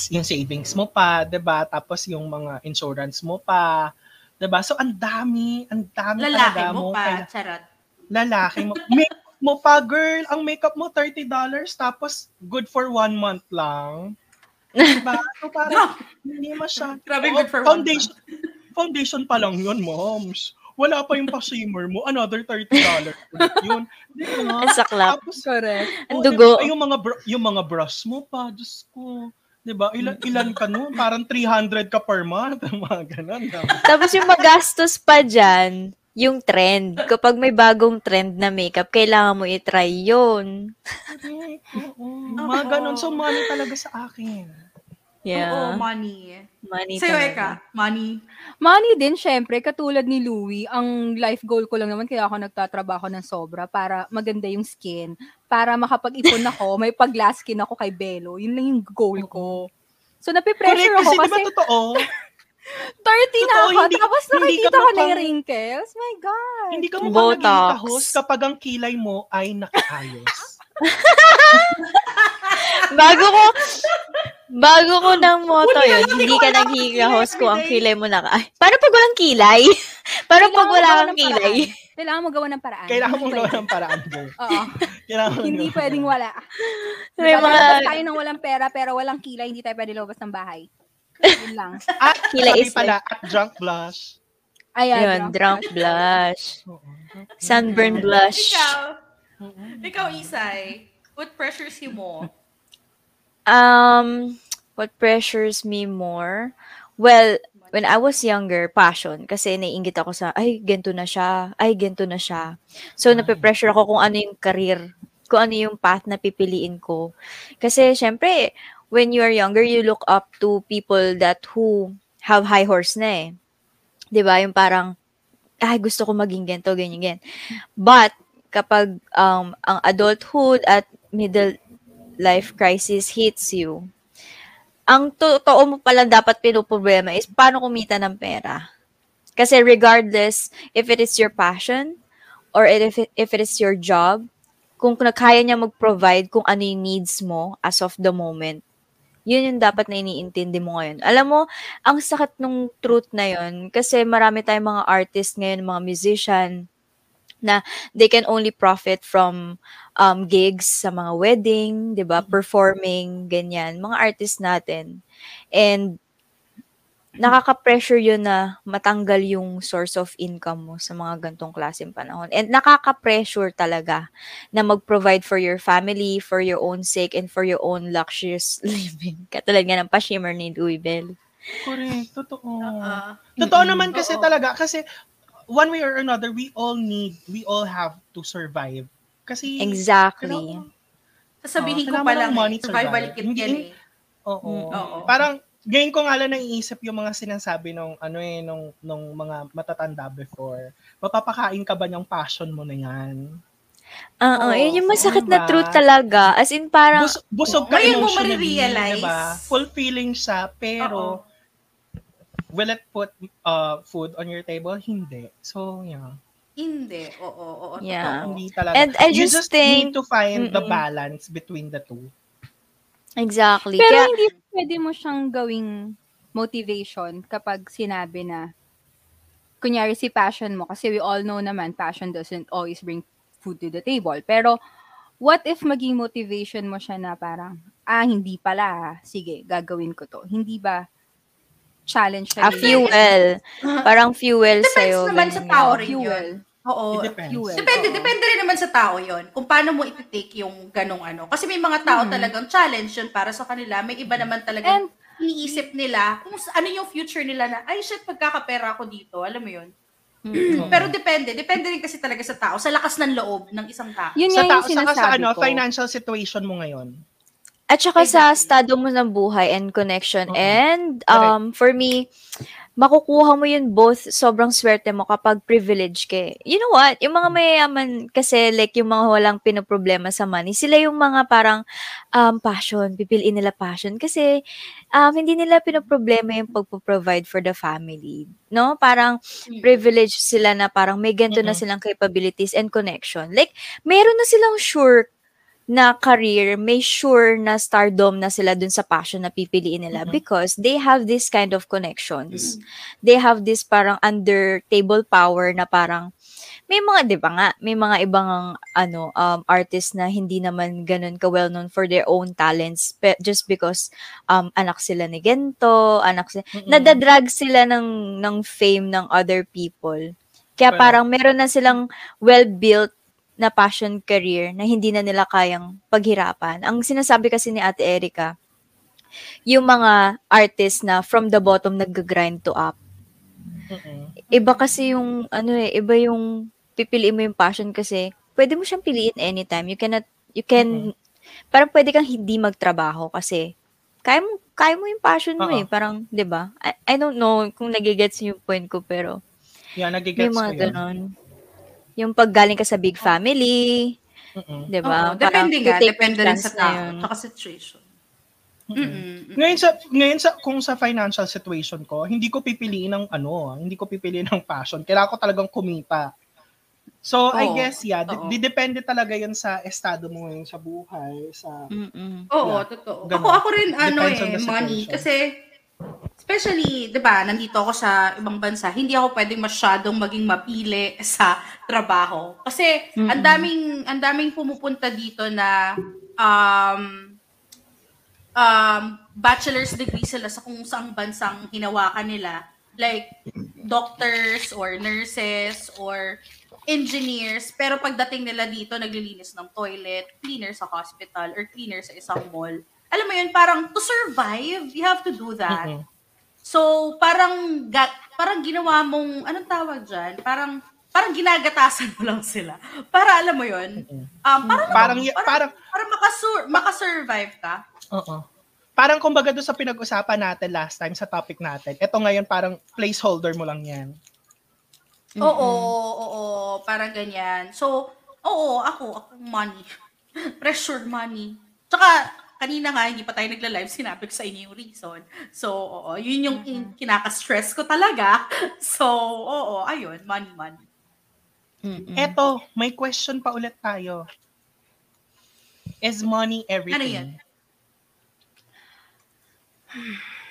yung savings mo pa, 'di ba? Tapos yung mga insurance mo pa, 'di ba? So ang dami, ang dami Lalaki talaga mo pa, kaila- charot. lalaki mo. Makeup mo pa, girl. Ang makeup mo, $30. Tapos, good for one month lang. Diba? So, parang, hindi masya. Grabe Oo, good for one foundation, Foundation pa lang yun, moms. Wala pa yung pa-shimmer mo. Another $30 ulit yun. Di ba? Saklap. Tapos, Correct. Ang oh, dugo. diba, yung mga br- yung mga brush mo pa, Diyos ko. 'Di ba? Ilan ilan ka no? Parang 300 ka per month, mga ganun. diba? Tapos yung magastos pa dyan, yung trend. Kapag may bagong trend na makeup, kailangan mo i-try yun. Correct, oo. Mga ganun. So, money talaga sa akin. Oo, Yeah. money. Money Sa'yo, talaga. Eka, money. Money din, syempre, katulad ni Louie, ang life goal ko lang naman, kaya ako nagtatrabaho ng sobra para maganda yung skin, para makapag-ipon ako, may pag-glass skin ako kay Belo. Yun lang yung goal ko. So, napipressure Correct, ako kasi, di kasi ba totoo? 30 na ako, hindi- tapos nakikita ka ko na yung wrinkles. My God. Hindi ka mukhang Botox. naging tahos kapag ang kilay mo ay nakaayos. Bago ko, bago ko ng na yun, hindi ko ka kilay kung ang kilay mo naka... Ay, paano pag walang kilay? paano pag wala ko kang ng kilay? paraan. Kailangan mo gawa ng paraan. Kailangan Hindi gawa ng paraan, girl. Oo. Hindi pwedeng wala. May Diba, mga tayo ng walang pera pero walang kilay, hindi tayo pwede lumabas ng bahay. Yun lang. At Kila sabi is pala, at drunk blush. Ayan. Yun, no? drunk blush. Sunburn blush. Ikaw, ikaw, Isay, what pressures you mo? Um, what pressures me more? Well, when I was younger, passion. Kasi naiingit ako sa, ay, gento na siya. Ay, gento na siya. So, Ay. nape-pressure ako kung ano yung career. Kung ano yung path na pipiliin ko. Kasi, syempre, when you are younger, you look up to people that who have high horse na eh. ba Yung parang, ay, gusto ko maging gento, ganyan, ganyan. But, kapag um, ang adulthood at middle life crisis hits you, ang totoo mo pala dapat pinoproblema is paano kumita ng pera. Kasi regardless if it is your passion or if it, if it is your job, kung kaya niya mag-provide kung ano yung needs mo as of the moment, yun yung dapat na iniintindi mo ngayon. Alam mo, ang sakit nung truth na yun kasi marami tayong mga artist ngayon, mga musician, na they can only profit from um, gigs sa mga wedding, 'di ba? Performing, ganyan, mga artist natin. And nakaka-pressure 'yun na matanggal yung source of income mo sa mga gantong klaseng panahon. And nakaka-pressure talaga na mag-provide for your family, for your own sake, and for your own luxurious living. Katulad nga ng pa-shimmer ni Louis Bell. Correct. Totoo. Ah, Totoo Mm-mm. naman kasi Oo. talaga. Kasi one way or another, we all need, we all have to survive. Kasi, Exactly. Kailangan- sasabihin Oo, ko pa lang, eh, survival survive. kit yan eh. oo. Mm. Oo. Parang, ngayon ko nga lang naiisip yung mga sinasabi nung, ano eh, nung, nung mga matatanda before. Mapapakain ka ba ng passion mo na yan? Oo, Oo, yun yung masakit na diba? truth talaga. As in, parang, Bus, busog ka Ngayon mo marirealize. diba? Fulfilling siya, pero will it put uh, food on your table? Hindi. So, yeah. Hindi. Oo, oo, oo. Yeah. totoo. Hindi talaga. And I you just just think- need to find the Mm-mm. balance between the two. exactly. Pero Kaya, hindi pwede mo siyang gawing motivation kapag sinabi na, kunyari si passion mo, kasi we all know naman, passion doesn't always bring food to the table. Pero, what if maging motivation mo siya na parang, ah, hindi pala, sige, gagawin ko to. Hindi ba challenge siya? a fuel. Parang fuel Depends sa'yo. naman sa rin fuel. Oo. It depends. fuel. Depende, Oo. depende rin naman sa tao yon kung paano mo iti-take yung ganong ano. Kasi may mga tao Mhm. talagang challenge yun para sa kanila. May iba naman talagang And, iniisip nila kung sa- ano yung future nila na, ay shit, pagkakapera ako dito. Alam mo yun? mm, Pero depende. Depende rin kasi talaga sa tao. Sa lakas ng loob ng isang tao. yun Sa, nga ta- yung saka sinasabi sa ano, ko. financial situation mo ngayon. At saka sa Exactly. estado mo ng buhay and connection. Oo. And um, for me, makukuha mo yun both sobrang swerte mo kapag privilege ka eh. You know what? Yung mga mayayaman kasi like yung mga walang pinoproblema sa money, sila yung mga parang um, passion, pipiliin nila passion kasi um, hindi nila pinoproblema yung pagpo-provide for the family. No? Parang privilege sila na parang may ganito na silang capabilities and connection. Like, meron na silang sure na career, may sure na stardom na sila dun sa passion na pipiliin nila Mhm. because they have this kind of connections. They have this parang under table power na parang may mga 'di ba nga, may mga ibang ano um artists na hindi naman ganun ka well known for their own talents pe- just because um anak sila ni gento, anak sila Mm-mm. nadadrag sila ng ng fame ng other people. Kaya parang meron na silang well-built na passion career na hindi na nila kayang paghirapan. Ang sinasabi kasi ni Ate Erica, yung mga artists na from the bottom nag-grind to up. Mm-mm. Iba kasi yung ano eh, iba yung pipiliin mo yung passion kasi pwede mo siyang piliin anytime. You cannot you can parang pwede kang hindi magtrabaho kasi kaya mo kaya mo yung passion mo Oo. eh. Parang, 'di ba? I, I don't know kung nagigets niyo yung point ko pero Yeah, may nagigets ko mga yun. Yung paggaling ka sa big family, Mm-mm. 'di ba? Oo, depende take Depende rin sa tao. Tsaka situation. Mm-mm. Ngayon sa ngayon sa kung sa financial situation ko, hindi ko pipiliin ng ano, hindi ko pipiliin ng passion. Kailangan ko talagang kumita. So, I Oo, guess yeah, di- oo. di- depende talaga 'yun sa estado mo ngayon sa buhay, sa Mm-mm. Oo, Yeah. totoo. Ganon. Ako, ako rin, ano Depends eh, money. situation. Kasi, especially, 'di ba, nandito ako sa ibang bansa, hindi ako pwedeng masyadong maging mapili sa trabaho. Kasi ang Mm-mm. daming ang daming pumupunta dito na um um bachelor's degree sila sa kung saang bansang hinawakan nila. Like doctors or nurses or engineers, pero pagdating nila dito, naglilinis ng toilet, cleaner sa hospital, or cleaner sa isang mall. Alam mo yun, parang to survive, you have to do that. Mm-mm. So, parang ga- parang ginawa mong anong tawag diyan? Parang parang ginagatasan mo lang sila. Para alam mo 'yun. Um, parang Parang, y- parang parang, para makasur makasurvive ka. oo. Parang kumbaga doon sa pinag-usapan natin last time sa topic natin, ito ngayon parang placeholder mo lang yan. Oo, oo, parang ganyan. So, oo, ako, ako money. Pressure money. Tsaka, kanina nga, hindi pa tayo nagla-live, sinabi ko sa inyo yung reason. So, oo, yun yung kin- kinaka-stress ko talaga. So, oo, ayun, money, money. Mm-mm. Eto, may question pa ulit tayo. Is money everything? Ano yan?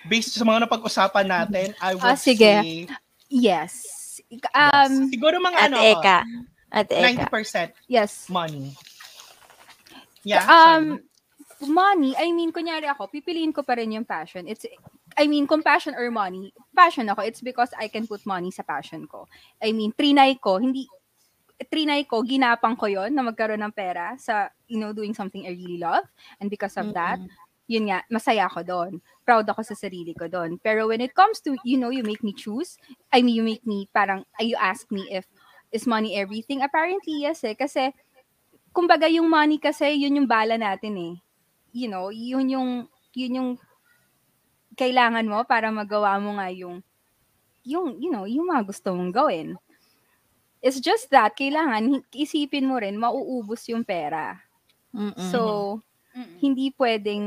Based sa mga napag-usapan natin, I would Ah, sige. say, Yes. Um, siguro mga At ano, Eka. At Eka. 90% yes. money. Yeah, Um, money, I mean, kunyari ako, pipiliin ko pa rin yung passion. It's, I mean, kung passion or money, passion ako, it's because I can put money sa passion ko. I mean, trinay ko, hindi, trinay ko, ginapang ko yon na magkaroon ng pera sa, you know, doing something I really love. And because of that, yun nga, masaya ako doon. Proud ako sa sarili ko doon. Pero when it comes to, you know, you make me choose, I mean, you make me, parang, you ask me if, is money everything? Apparently, yes eh. Kasi, kumbaga yung money kasi, yun yung bala natin eh. You know, yun yung, yun yung kailangan mo para magawa mo nga yung, yung, you know, yung mga gusto mong gawin. It's just that, kailangan, isipin mo rin, mauubos yung pera. Mm-mm. So, Mm-mm. hindi pwedeng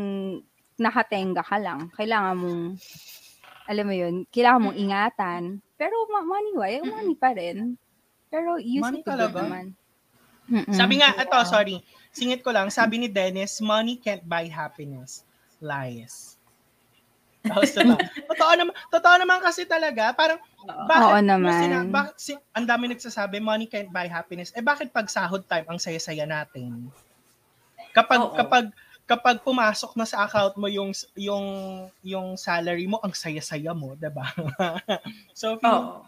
nakatenga ka lang. Kailangan mong, alam mo yun, kailangan mong ingatan. Pero money wise, money pa rin. Pero use Money it talaga? naman. Mm-mm. Sabi nga, ito, sorry. Singit ko lang, sabi ni Dennis, money can't buy happiness. Lies. Tapos diba? totoo naman, totoo naman kasi talaga, parang, bakit, Oo naman. sina- bakit si, ang dami nagsasabi, money can't buy happiness. Eh, bakit pag sahod time, ang saya-saya natin? Kapag, Oo. kapag, kapag pumasok na sa account mo yung, yung, yung salary mo, ang saya-saya mo, diba? so, feeling, Oo.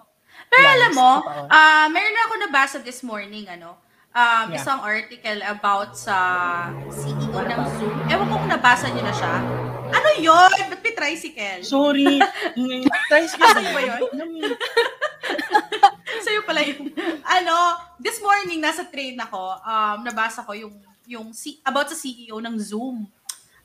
Pero alam mo, ah meron ako nabasa this morning, ano, um, Yeah. isang article about sa CEO ng Zoom. Ewan ko kung nabasa niyo na siya. Ano yun? Ba't may tricycle? sorry. Ka Sa'yo ba yun? Sa'yo pala yung, ano, this morning, nasa train ako, um, nabasa ko yung, yung, C- about sa CEO ng Zoom.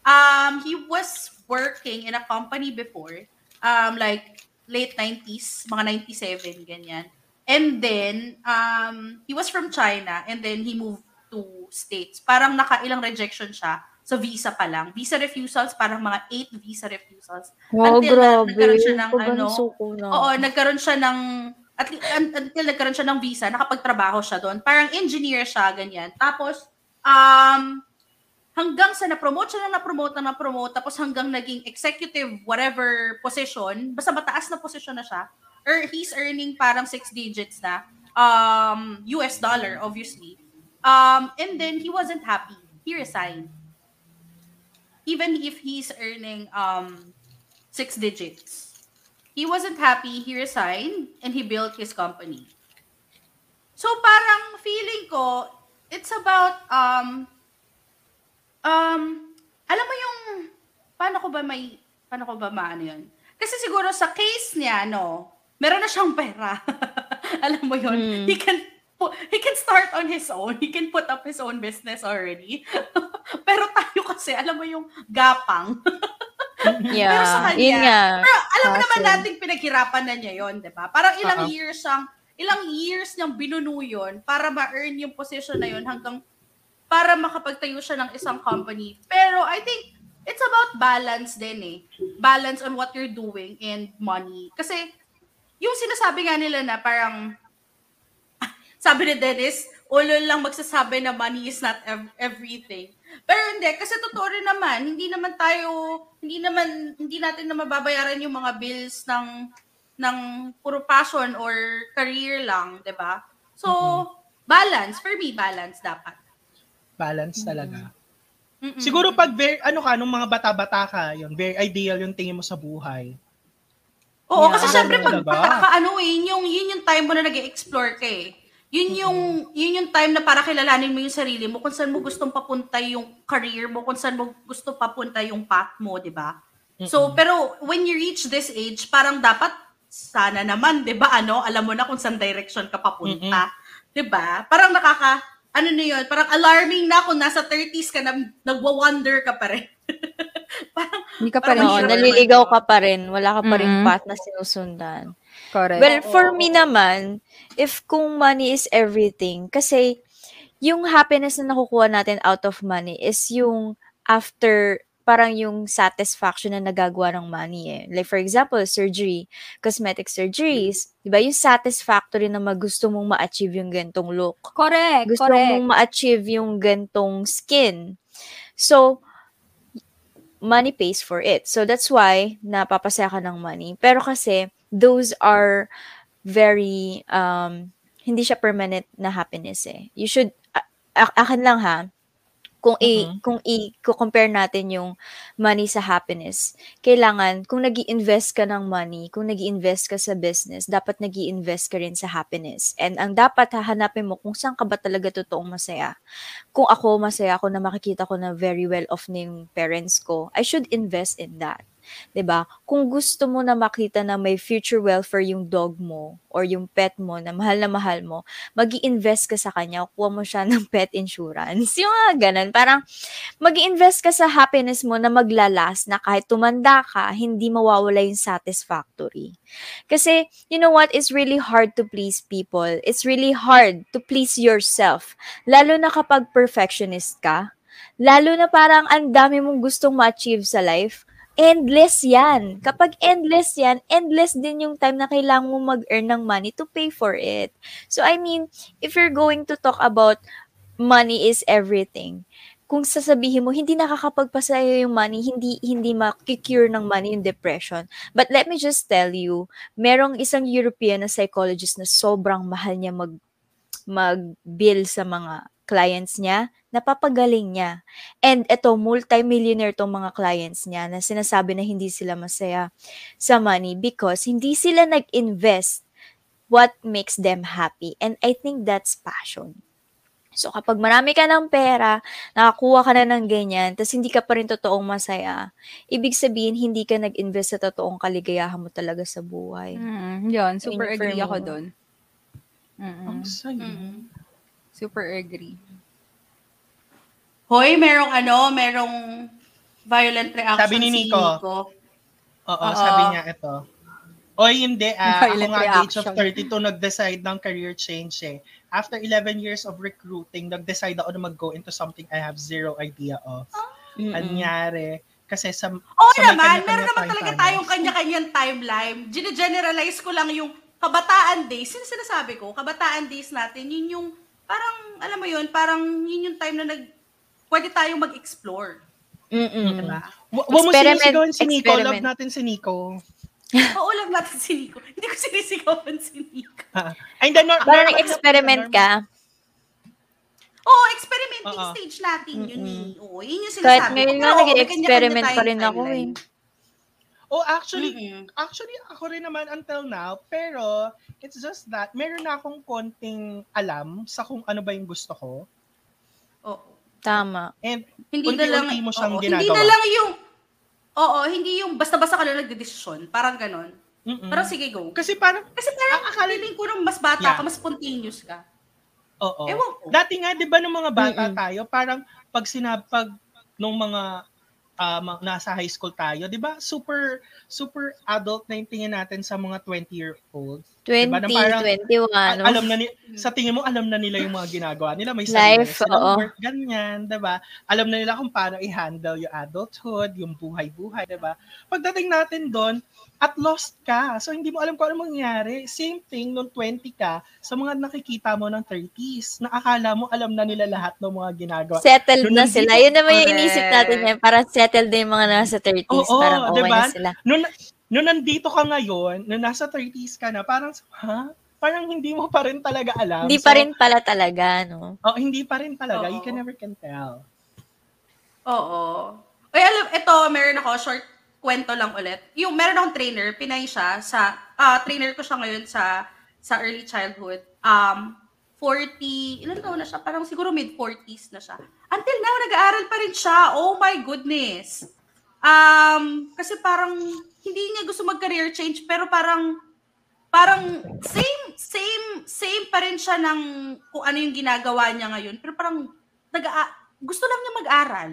Um, he was working in a company before, um, like, late 90s, mga 97, ganyan. And then, um, he was from China, and then he moved to States. Parang nakailang rejection siya sa visa pa lang. Visa refusals, parang mga 8 visa refusals. Wow, Until grabe. nagkaroon siya ng ano, na. Oo, nagkaroon siya ng at un- until nagkaroon siya ng visa, nakapagtrabaho siya doon. Parang engineer siya, ganyan. Tapos, um, hanggang sa na-promote siya na na-promote na na-promote, tapos hanggang naging executive whatever position, basta mataas na position na siya, or he's earning parang six digits na, um, US dollar, obviously. Um, and then, he wasn't happy. He resigned. Even if he's earning um, six digits he wasn't happy, he resigned, and he built his company. So parang feeling ko, it's about, um, um, alam mo yung, paano ko ba may, paano ko ba maano yun? Kasi siguro sa case niya, no, meron na siyang pera. alam mo yun, Hmm. he can, he can start on his own. He can put up his own business already. Pero tayo kasi, alam mo yung gapang. Yeah. Pero sa kanya, Yun nga. Pero alam mo naman nating pinaghirapan na niya yon, 'di ba? Parang ilang Oo. years siyang ilang years niyang binuno yun para ma-earn yung position na yon hanggang para makapagtayo siya ng isang company. Pero I think it's about balance din eh. Balance on what you're doing and money. Kasi yung sinasabi nga nila na parang sabi ni Dennis, ulo lang magsasabi na money is not ev- everything. Pero hindi, kasi totoo rin naman, hindi naman tayo, hindi naman, hindi natin na mababayaran yung mga bills ng, ng puro passion or career lang, di ba? So, balance. For me, balance dapat. Balance talaga. Mm-mm. Siguro pag very, ano ka, nung mga bata-bata ka, yun, very ideal yung tingin mo sa buhay. Oo, Yeah. kasi syempre pag bata ka, ano eh, yun yung, yun yung time mo na nag explore ka eh. Yun yung, yun yung time na para kilalanin mo yung sarili mo, kung saan mo gustong papunta yung career mo, kung saan mo gusto papunta yung path mo, di ba? So, pero when you reach this age, parang dapat, sana naman, di ba, ano, alam mo na kung saan direction ka papunta. Di ba? Parang nakaka, ano na yun, parang alarming na kung nasa 30s ka na, nagwa-wonder ka pa rin. parang, Hindi ka pa rin Parang Oo, naliligaw ka pa rin. Wala ka pa rin Mm-mm. path na sinusundan. Correct. Well, for Oo. me naman, if kung money is everything, kasi yung happiness na nakukuha natin out of money is yung after parang yung satisfaction na nagagawa ng money eh. Like for example, surgery, cosmetic surgeries, 'di ba? Yung satisfactory na magusto mong ma-achieve yung gantong look. correct. Gusto correct. mong ma-achieve yung gantong skin. So, money pays for it. So, that's why napapasaya ka ng money. Pero kasi, those are very, um, hindi siya permanent na happiness eh. You should, a- akin lang ha, kung i Mhm. kung i compare natin yung money sa happiness kailangan kung nag invest ka ng money kung nag invest ka sa business dapat nag invest ka rin sa happiness. And ang dapat hahanapin mo kung saan ka ba talaga totoong masaya. Kung ako masaya ako na makikita ko na very well off yung parents ko I should invest in that 'di ba? Kung gusto mo na makita na may future welfare yung dog mo or yung pet mo na mahal na mahal mo, mag invest ka sa kanya, kuha mo siya ng pet insurance. Yung mga ganun. Parang mag invest ka sa happiness mo na maglalas na kahit tumanda ka, hindi mawawala yung satisfactory. Kasi, you know what? It's really hard to please people. It's really hard to please yourself. Lalo na kapag perfectionist ka. Lalo na parang ang dami mong gustong ma-achieve sa life endless yan. Kapag endless yan, endless din yung time na kailangan mo mag-earn ng money to pay for it. So, I mean, if you're going to talk about money is everything, kung sasabihin mo, hindi nakakapagpasaya yung money, hindi, hindi makikure ng money yung depression. But let me just tell you, merong isang European na psychologist na sobrang mahal niya mag, mag-bill sa mga clients niya, napapagaling niya. And eto, multi-millionaire tong mga clients niya na sinasabi na hindi sila masaya sa money because hindi sila nag-invest what makes them happy. And I think that's passion. So kapag marami ka ng pera, nakakuha ka na ng ganyan, tapos hindi ka pa rin totoong masaya, ibig sabihin hindi ka nag-invest sa totoong kaligayahan mo talaga sa buhay. Mm, yun, super agree ako doon. Mm-mm. Ang saya. Mm. Super agree. Hoy, merong ano, merong violent reaction Sabi ni si Nico. Nico. Oo, Oo. sabi niya ito. Oy, hindi ah. Ako nga at the age of reaction. 32 nag-decide ng career change eh. After 11 years of recruiting, nag-decide ako na mag-go into something I have zero idea of. Mm-mm. Anyari. Kasi sa, Oo sa may naman, meron naman time talaga timelines. tayong kanya-kanyang timeline. Gine-generalize ko lang yung kabataan days. Sino sinasabi ko? Kabataan days natin, yun yung, parang, alam mo yun, parang yun yung time na nag, pwede tayong mag-explore. Mm-mm. Diba? Wa- Wa mo Experiment, sinisigawan si Nico. Love experiment. natin si Nico. Oo, lang natin si Nico. Hindi ko sinisigawan si Nico. Ah, Ay, hindi, no, Parang normal- nag-experiment ka. Oo, experimenting Oo. stage natin yun eh. Oo, yun yung Kahit sinasabi ngayon ko. nga, nag-experiment pa rin ako eh. Oh, actually, Mm-mm. actually, ako rin naman until now, pero it's just that, meron na akong konting alam sa kung ano ba yung gusto ko. Oo. Tama. And Hindi na lang, mo siyang oo, ginagawa. hindi na lang yung, oo, hindi yung basta-basta ka lang nagdedesisyon. Parang ganon. Mm-mm. Pero sige, go. Kasi parang, Kasi parang Ah, akala- ko nung mas bata Yeah. ka, mas spontaneous ka. oo. Ewan ko. Dati nga, di ba, nung mga bata Mm-mm. tayo, parang pag sinapag nung mga ma- nasa high school tayo, di ba, super, super adult na yung tingin natin sa mga 20-year-old. Diba, na parang- 2021. A- alam na ni sa tingin mo alam na nila yung mga ginagawa nila may Life, sarili oo. work ganyan 'di ba alam na nila kung paano i-handle yung adulthood yung buhay-buhay 'di ba pagdating natin doon at lost ka so hindi mo alam kung ano mangyayari same thing nung 20 ka sa mga nakikita mo ng 30s na akala mo alam na nila lahat ng mga ginagawa Settled Nung na nandito- sila. Yun naman yung inisip natin yan. Parang settled na yung mga nasa 30s. Oo, parang okay diba? na sila. nung, nung nandito ka ngayon, nung nasa 30s ka na, parang, ha? Parang hindi mo pa rin talaga alam. Hindi So, pa rin pala talaga, no? Oh, hindi pa rin talaga. You Oo. can never can tell. Oo. Ay, alam, ito, meron ako, short kwento lang ulit. Yung, meron akong trainer, Pinay siya, sa, ah, trainer ko siya ngayon sa, sa early childhood. Um, 40, ilan taon na siya? Parang siguro mid-40s na siya. Until now, nag-aaral pa rin siya. Oh my goodness. Um, kasi parang, hindi niya gusto mag-career change, pero parang, parang same, same, same pa rin siya ng kung ano yung ginagawa niya ngayon. Pero parang, nag gusto lang niya mag-aral.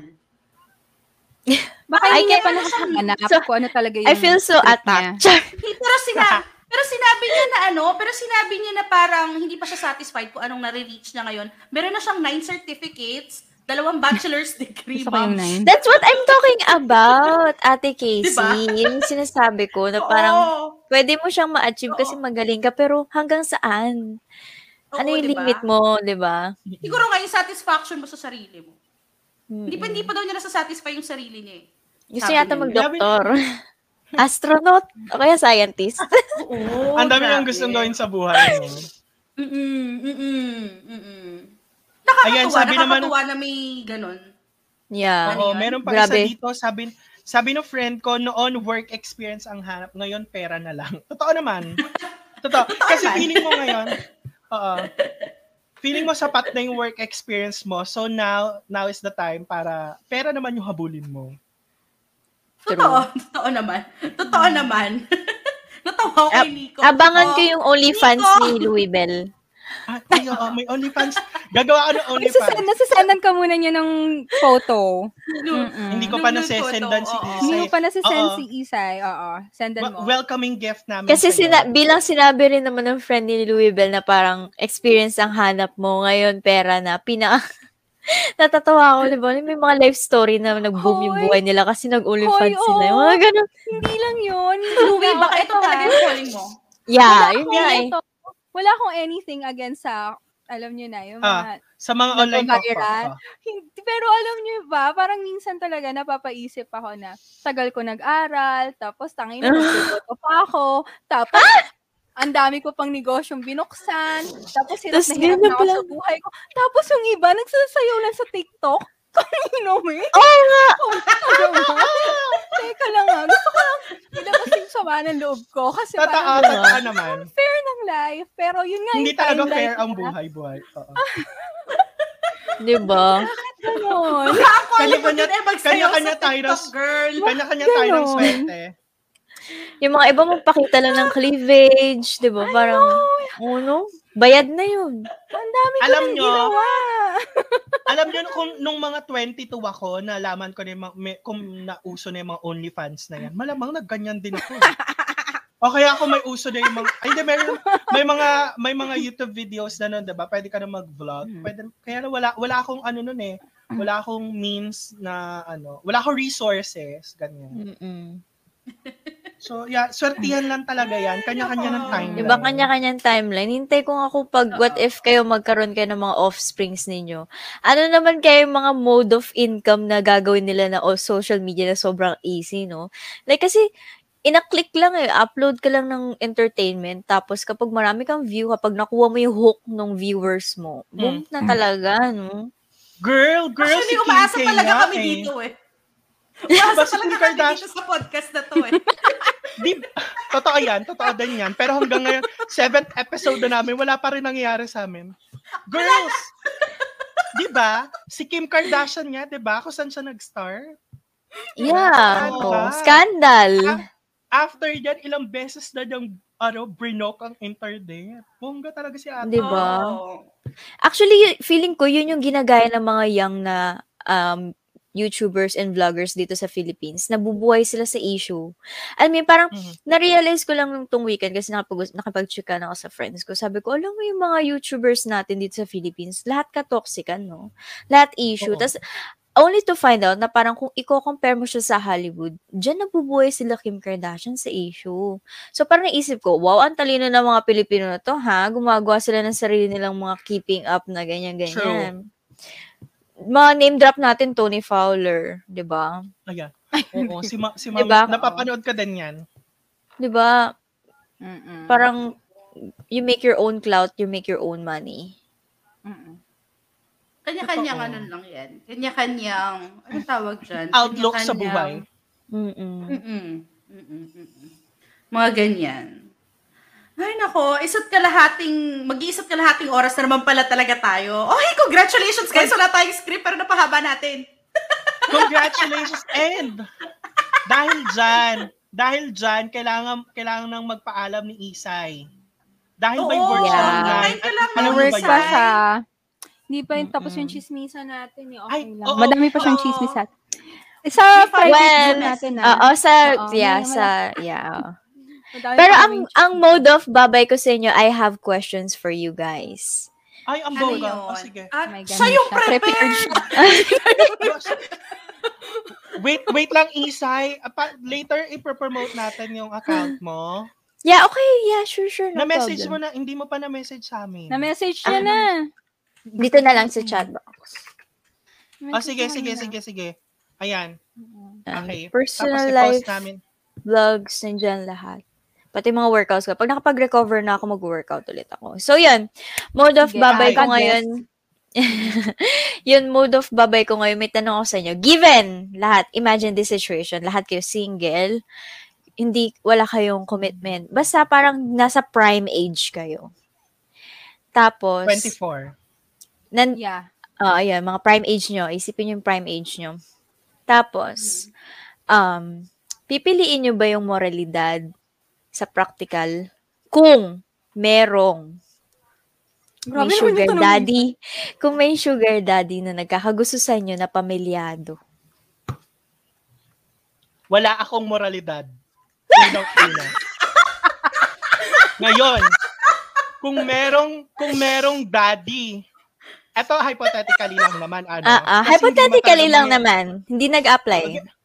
Baka I hindi niya can- pa nakahanap So, kung ano talaga yung I feel so attacked. Pero sina pero sinabi niya na ano, pero sinabi niya na parang hindi pa siya satisfied kung anong nare-reach niya ngayon. Meron na siyang nine certificates, dalawang bachelor's degree, ma'am. That's what I'm talking about, Ate Casey. Diba? Yun yung sinasabi ko na parang Oo. pwede mo siyang ma-achieve kasi Oo. magaling ka, pero hanggang saan? Oo, ano yung diba? limit mo, di ba? Siguro nga yung satisfaction mo sa sarili mo. Mm. Hindi pa, hindi pa daw niya nasa-satisfy yung sarili niya eh. Gusto Sabi yata mag-doktor. Astronaut o kaya scientist. Oo, Ang dami niyang gustong gawin sa buhay. Mm-mm, mm-mm, mm-mm. Nakakatuwa, Ayan, sabi naman- nakakatuwa na may ganun. yeah. Oo, meron pa Grabe. isa dito, sabi, sabi ng friend ko, noon work experience ang hanap, ngayon pera na lang. Totoo naman. Totoo. Kasi naman. feeling mo ngayon, oo, feeling mo sapat na yung work experience mo, so now, now is the time para pera naman yung habulin mo. Totoo, totoo naman. Totoo naman. Natawa ko kay Nico. Abangan ko yung OnlyFans ni Louis Bell. Ah, ay, oo, may OnlyFans. Gagawa ka ng OnlyFans. nasasendan ka muna niya ng photo. Mm-mm. Hindi ko pa nasesendan si oo. Hindi mo Isay. pa nasasend Oo. si Isay. Oo. Sendan mo. Welcoming gift namin. Kasi sina- bilang sinabi rin naman ng friend ni Louis Bell na parang experience ang hanap mo, ngayon pera na, pina... Natatawa ako, di ba? May mga life story na nag-boom yung buhay nila kasi nag-OnlyFans Hoy, sila. Mga ganun. Hindi lang yun. Louie, baka ito talaga yung calling mo. Yeah, yun nga eh. Wala akong anything against sa, alam niyo na, yung Ah. mga, Sa mga online talk hindi, pero alam niyo ba, parang minsan talaga napapaisip ako na, tagal ko nag-aral, tapos tangin na, nagtututo pa ako, tapos, ang dami ko pang negosyong binuksan, tapos hirap na hirap na ako sa buhay ko. Tapos yung iba, nagsasayaw lang sa TikTok. Kanino, me? Oo nga! Teka lang ah, gusto ko lang ilabas yung sama ng loob ko. Kasi Totoo, parang totoo naman. fair ng life. Pero yun nga Hindi yung talaga fair ang nila. buhay-buhay. Oo. Di ba? Calling mo Kanya-kanya- kanya-kanya tayo ng- girl. Kanya-kanya tayo ng swerte. Yung mga iba magpakita lang ng cleavage, di ba? Parang, ano? Bayad na yun. Ang dami ko Alam nyo, ginawa. Alam niyo kung nung mga 22 ako, nalaman ko na yung may, kung nauso na yung mga OnlyFans na yan, malamang nagganyan din ako. o kaya ako may uso na yung mga, ay hindi, may, may mga, may mga YouTube videos na nun, diba? Pwede ka na mag-vlog. Mhm. Pwede, kaya wala, wala akong ano nun eh. Wala akong means na ano, wala akong resources, ganyan. Mm-mm. So, yeah, swertihan lang talaga yan. Kanya-kanya ng timeline. Di ba kanya-kanyang timeline? Hintay ko nga kung pag what if kayo magkaroon kayo ng mga offsprings ninyo. Ano naman kayo yung mga mode of income na gagawin nila na o social media na sobrang easy, no? Like kasi ina-click lang eh, upload ka lang ng entertainment, tapos kapag marami kang view, kapag nakuha mo yung hook ng viewers mo, boom Mm. na talaga, no? Girl, girl, Actually, si Kim umaasa talaga kami eh. dito eh. Umaasa talaga kami dito sa podcast na to eh. Di, totoo yan, totoo din yan. Pero hanggang ngayon, seventh episode na namin, wala pa rin nangyayari sa amin. Girls! di ba? Si Kim Kardashian nga, di ba? Kung saan siya nag-start? Yeah. Diba? oh, scandal. After yan, ilang beses na niyang ano, brinok ang internet. Bongga talaga si ate. Di ba? Oo. Actually, feeling ko yun yung ginagaya ng mga young na um, YouTubers and vloggers dito sa Philippines, nabubuhay sila sa issue. I mean, parang Mhm. na-realize ko lang nung tong weekend kasi nakapag nakapag-chika na ako sa friends ko. Sabi ko, alam mo yung mga YouTubers natin dito sa Philippines, lahat ka toxican, no? Lahat issue. Tas only to find out na parang kung i-compare mo siya sa Hollywood, dyan nabubuhay sila Kim Kardashian sa issue. So parang naisip ko, wow, ang talino ng mga Pilipino na to, ha? Gumagawa sila ng sarili nilang mga keeping up na ganyan-ganyan. Mga name drop natin, Tony Fowler, di ba? Ayan. Oo, si, ma- si Mami, Diba? napapanood ka din yan. Di ba? Parang, you make your own clout, you make your own money. Mm-mm. Kanya-kanyang ano lang yan. Kanya-kanyang, ano tawag dyan? Outlook sa buhay. Mm-mm. Mm-mm. Mm-mm. Mm-mm. Mga ganyan. Ay, nako, isa't kalahating, mag-iisa't kalahating oras na naman pala talaga tayo. Oh, hey, congratulations guys! Wala tayong script, pero napahaba natin. Congratulations! And dahil dyan, dahil dyan, kailangan, kailangan nang magpaalam ni Isay. Dahil Oo, work siya yeah. online. Alam mo ba yun? siya. Hindi pa yung tapos yung chismisa natin. Eh. Okay Ay, lang. oo, Madami pa siyang oo. chismis at. Sa private Well, natin na. Oo, sa, Oo, yeah, may- sa, yeah. Pero ang, ang mode of babay ko sa inyo, I have questions for you guys. Ay, ang Ano boga. yun? Oh, sige. Ah, May siya yung. Prepared prepared! siya. wait, wait lang, Isay. Ah, Pa, later, ipropromote natin yung account mo. Yeah, okay, yeah, sure, sure, no Na-message mo problem. na, hindi mo pa na-message sa amin. Na-message niya na. Dito na lang sa chat box. Oh, sige, sige, sige, sige. Ayan. Um, Okay. Personal Tapos life, namin. vlogs, nandyan lahat. Pati mga workouts ko. Pag nakapag-recover na ako, mag-workout ulit ako. So, yun. Mode of babay ko ngayon. yun, mode of babay ko ngayon. May tanong ako sa inyo. Given lahat, imagine this situation, lahat kayo single, hindi, wala kayong commitment. Basta parang nasa prime age kayo. Tapos, 24. nan, Yeah. Ah, ayan, mga prime age nyo. Isipin yung prime age nyo. Tapos, um, pipiliin nyo ba yung moralidad sa practical kung merong Grabe may sugar daddy, kung may sugar daddy na nagkakagusto sa inyo na pamilyado. Wala akong moralidad. Unang una. Ngayon, kung merong kung merong daddy, eto hypothetically lang naman ano. Ah, ah, kasi hindi hypothetically mo lang naman. Hindi nag-apply.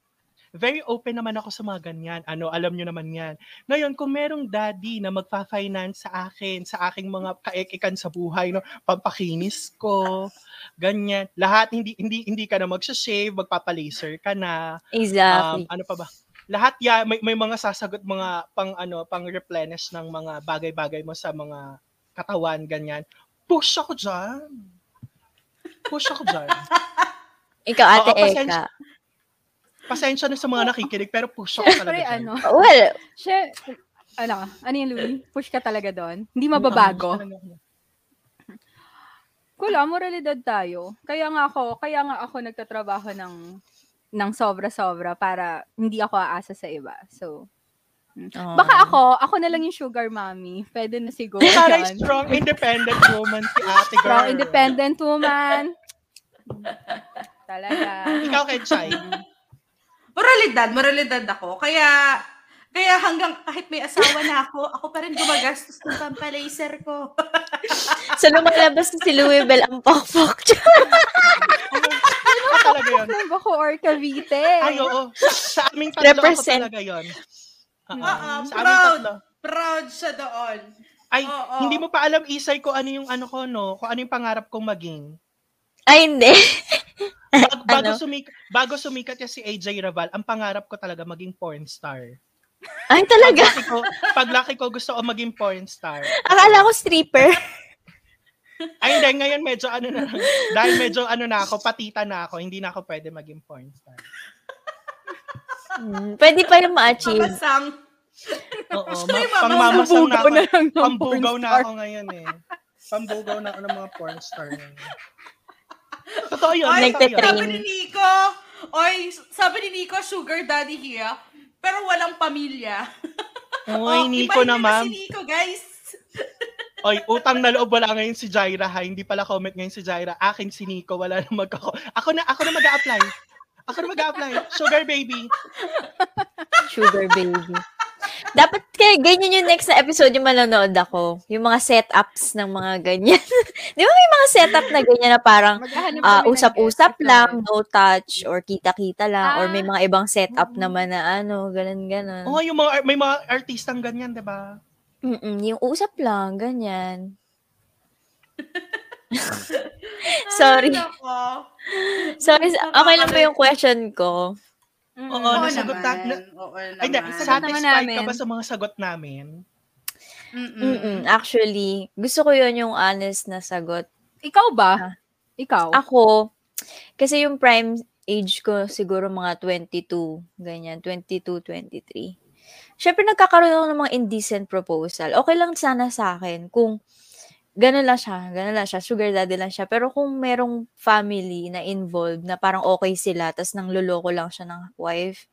Very open naman ako sa mga ganyan. Ano, alam nyo naman yan. Ngayon, kung merong daddy na magfa-finance sa akin, sa aking mga kaekikan sa buhay, no, pampakinis ko, ganyan. Lahat, hindi hindi hindi ka na magsa-shave, magpapa-laser ka na. Exactly. Um, ano pa ba? Lahat ya may, may mga sasagot mga pang ano pang replenish ng mga bagay-bagay mo sa mga katawan ganyan. Push ako diyan. Push ako diyan. Ikaw, ate oo. Eka. Pasensya na sa mga nakikinig pero push ako talaga. Siyempre, dyan. ano. Well, Siya, ano, ano yung Louie? Push ka talaga doon. Hindi mababago. Oo, Wala, moralidad tayo. Kaya nga ako, kaya nga ako nagtatrabaho ng ng sobra-sobra para hindi ako aasa sa iba. So, oh. baka ako, ako na lang yung sugar mommy. Pwede na siguro Para yun. strong independent woman si ate girl. Strong independent woman. Talaga. Ikaw kay Chay. Moralidad, moralidad ako. Kaya, kaya hanggang kahit may asawa na ako, ako pa rin gumagastos ng pampalaser ko. Sa lumalabas na si Louie Bell ang pokpok. Ano talaga yun? Ng Baco or Cavite. Ay, oo. Sa aming tatlo ako Represent. talaga yun. Oo. Oo, Sa aming proud. tatlo. Proud siya doon. Ay, Oo. hindi mo pa alam, Isay, kung ano yung ano ko, no? Kung ano yung pangarap kong maging. Ay, hindi. Bag- bago, Ano? sumikat, bago sumikat niya si AJ Raval, ang pangarap ko talaga maging porn star. Ay, talaga. Paglaki ko, paglaki ko gusto ko maging porn star. Akala ko stripper. Ay, hindi, ngayon medyo ano na lang. Dahil medyo ano na ako, patita na ako, hindi na ako pwede maging porn star. Hmm, pwede pa yung ma-achieve. Papasang. Oo, ma- pangmamasang na ako. na lang ng Pambugaw porn na star. ako ngayon eh. Pambugaw na ako ng mga porn star ngayon. Totoo yun. Ay, nagtitrain. sabi ni Nico, oy, sabi ni Nico, sugar daddy here, pero walang pamilya. Oy, Oh, Nico niyo naman. Si Nico, guys. Oy, utang na loob wala ngayon si Jaira ha. Hindi pala comment ngayon si Jaira. Akin si Nico, wala na magkako. Ako na ako na mag-a-apply. Ako na mag-apply. Sugar baby. Sugar baby. Dapat kaya ganyan yung next na episode yung manonood ako. Yung mga setups ng mga ganyan. Di ba may mga setup na ganyan na parang ah, ng usap-usap lang, no touch, or kita-kita lang, or may Ah. mga ibang setup naman na ano, ganun-ganun. Oo, yung mga, may mga artistang ganyan, di ba? Mm-mm, yung usap lang, ganyan. Sorry. Sorry, okay lang ba yung question ko? Mm. Oo, Oo nasagot na- naman. na- Oo Ay, na, naman. Sagot naman satisfied ka namin. ba sa mga sagot namin? Mm-mm. Mm-mm, actually, gusto ko yun yung honest na sagot. Ikaw Ah. ba? Ikaw? Ako, kasi yung prime age ko siguro mga 22, ganyan, 22, 23. Siyempre, nagkakaroon ako ng mga indecent proposal. Okay lang sana sa akin kung gano'n lang siya, gano'n lang siya, sugar daddy lang siya. Pero kung merong family na involved, na parang okay sila, tas nang luloko lang siya ng wife,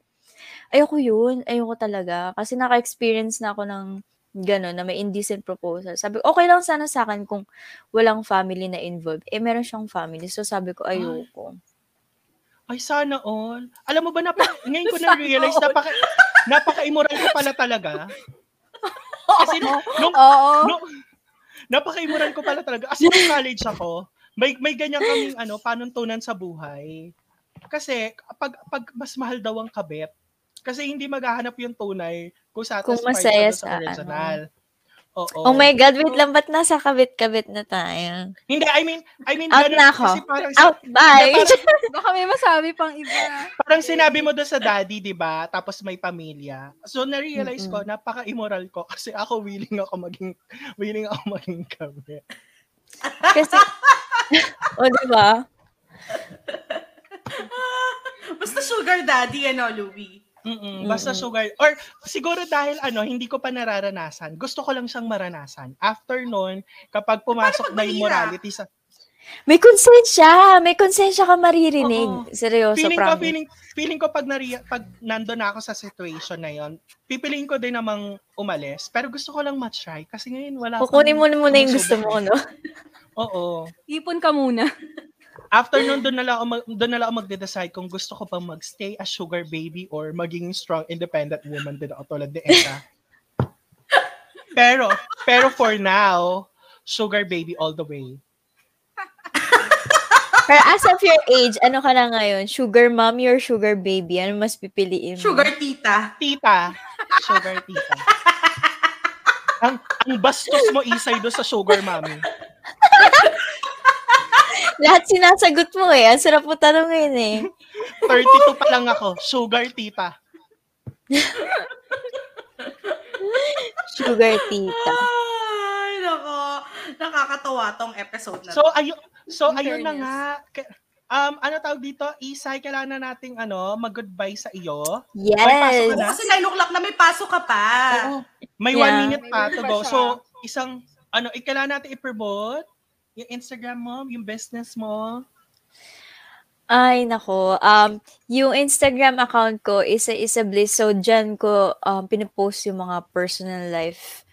ayoko yun, ayoko talaga. Kasi naka-experience na ako ng gano'n, na may indecent proposal. Sabi ko, okay lang sana sa akin kung walang family na involved. Eh, meron siyang family. So, sabi ko, ayoko. Ay, sana all. Alam mo ba, napa, ngayon ko na-realize, napaka, napaka-immoral ko pala talaga. Kasi nung, nung, Oo. nung napaka-immoral ko pala talaga. As in, college ako, may, may ganyan kaming ano, panuntunan sa buhay. Kasi, pag, pag mas mahal daw ang kabit, kasi hindi maghahanap yung tunay kung satisfied Kung masaya doon sa ano. Oo. Oh my God, wait lang, ba't nasa kabit-kabit na tayo? Hindi, I mean, I mean, Out na ako. kasi parang, Out, bye! parang, Baka may masabi pang iba. parang sinabi mo doon sa daddy, di ba? Tapos may pamilya. So, na-realize ko, napaka-immoral ko kasi ako willing ako maging, willing ako maging kami. Kasi, o, di ba? Basta sugar daddy, ano, Louie. Mm-mm, basta sugar. Or siguro dahil ano, hindi ko pa nararanasan. Gusto ko lang siyang maranasan. After nun, kapag pumasok na yung morality sa... May konsensya! May konsensya ka maririnig. Oo. Seryoso, feeling ko, promise. feeling, feeling ko pag, nari, pag nandun na ako sa situation na yon pipiliin ko din namang umalis. Pero gusto ko lang matry. Kasi ngayon wala Kukunin mo na muna yung gusto mo, no? Oo. Ipon ka muna. After nun, doon na lang ako, mag, doon na lang ako magde-decide kung gusto ko pang magstay as sugar baby or maging strong, independent woman din ako tulad ni Eka. pero, pero for now, sugar baby all the way. Pero as of your age, ano ka na ngayon? Sugar mommy or sugar baby? Ano mas pipiliin mo? Sugar tita. Tita. Sugar tita. ang, ang bastos mo, Isay, doon sa sugar mommy. Lahat sinasagot mo eh. Ang sarap mo tanongin eh. 32 pa lang ako. Sugar tita. Sugar tita. Ay, nako. Nakakatawa tong episode na So, ayun, so, ayun na nga. Um, ano tawag dito? Isay, kailangan na nating ano, mag-goodbye sa iyo. May pasok ka Yes. na? Kasi 9 o'clock na may pasok ka pa. Oo. May Yeah. one minute pa to go. So, isang, ano, eh, kailangan natin i-promote yung Instagram mo, yung business mo. Ay, nako. Um, yung Instagram account ko, isa isa bliss. So, dyan ko um, pinipost yung mga personal life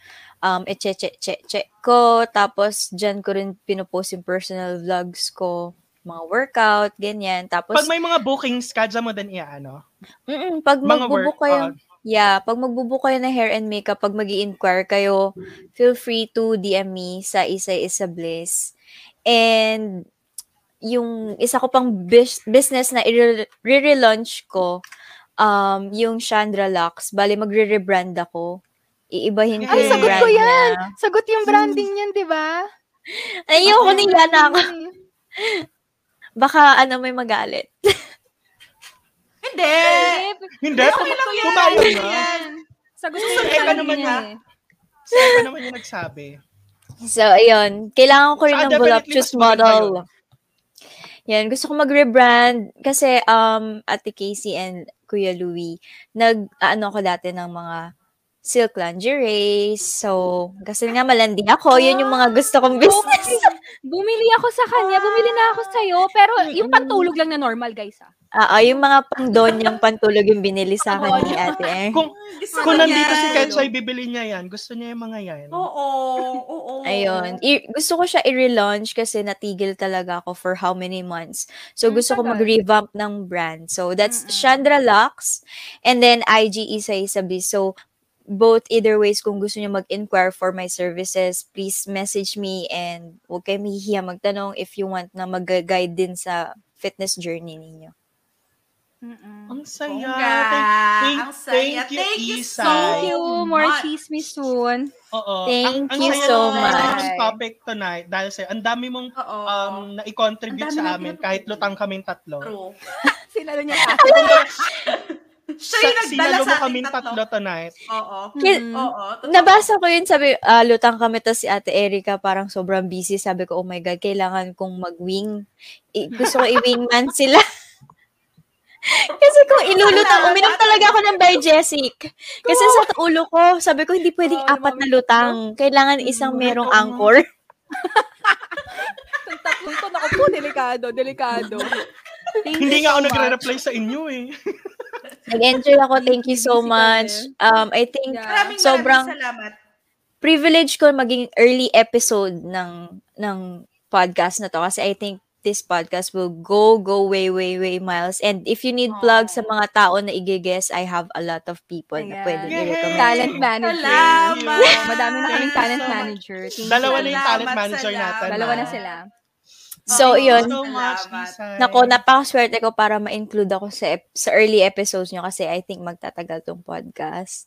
um, eche-che-che-che ko. Tapos, dyan ko rin pinopost yung personal vlogs ko, mga workout, ganyan. Tapos, Pag may mga bookings ka, dyan mo din i-ano. mm pag magbubook kayo, uh, yeah, pag magbubook kayo ng hair and makeup, pag mag inquire kayo, feel free to DM me sa Isa Isa Bliss. And, yung isa ko pang bis- business na i- re-relaunch ko, um, yung Chandra Lux. Bali, magre-rebrand ako. Iibahin ko Ay, yung sagot brand ko yan! niya. Sagot yung branding niyan, di ba? Ayoko Yung niya na ako. eh. Baka ano may magalit. Hindi. Hindi, Okay lang yan. pumayag Okay na. yan. Sagot yung ka branding naman niya na. eh. Saan ka naman yung nagsabi? So, ayun. Kailangan ko rin Saka ng voluptuous model. Yan. Gusto ko mag-rebrand kasi um, Ate Casey and Kuya Louie, nag, ano ko dati ng mga silk lingerie. So, kasi nga malandi ako. Yun yung mga gusto kong business. Bumili ako sa kanya, bumili na ako sa'yo, pero yung pantulog lang na normal, guys, ah. Ah, ah, yung mga pang-donyang pantulog yung binili sa akin ni ate eh. Kung, Gusto kung ko nandito yan. si Ketchay, bibili niya yan. Gusto niya yung mga yan. Oo, oo. Ayun. I- gusto ko siya i-relaunch kasi natigil talaga ako for how many months. So, gusto ko mag-revamp ng brand. So, that's. Chandra Lux and then IG Isa Isabi. So, both either ways, kung gusto niyo mag-inquire for my services, please message me and huwag kayo mahihiya magtanong if you want na mag-guide din sa fitness journey ninyo. Mm-mm. Ang saya. Bongga. Thank, Ang saya. thank you, Thank you Isay. so Thank you. More much. chismis soon. Oo. Thank ang, ang you saya so much. ng topic tonight dahil sa ang dami mong Oo. um, na-contribute Ang sa amin na- kahit lutang kaming tatlo. True. Sinalo niya Siya Sa, yung nagdala sinalo sa kaming tatlo. tatlo tonight. Oo. Mm. Oo. totoo. Nabasa ko yun, sabi, ah, lutang kami, tapos si Ate Erika parang sobrang busy. Sabi ko, oh my God, kailangan kong mag-wing. I- gusto ko i-wingman sila. Kasi kung ilulutang, uminom talaga ako ng Biogesic. Kasi sa ulo ko, sabi ko, hindi pwedeng Oo, apat na lutang. Kailangan isang merong ito, anchor. Itong tatlo ito, naku po, delikado, delikado. Thank Hindi you nga ako so much. nagre-reply sa inyo eh. Nag-enjoy ako. Thank you so much. Um, I think Yeah. Maraming sobrang- maraming salamat. privilege ko maging early episode ng ng podcast na to kasi I think this podcast will go go way way way miles and if you need plugs sa Aw. mga tao na igigess I have a lot of people na Ayan. pwede Yay! i-recommend. Talent manager. Salamat. Madami na kaming Thank you talent so much. manager. Dalawa na yung Salamat, talent manager salamat. natin. Dalawa na ah. sila. So you yun, so much. Isay. nako napakaswerte ko para ma-include ako sa ep- sa early episodes nyo kasi I think magtatagal tong podcast.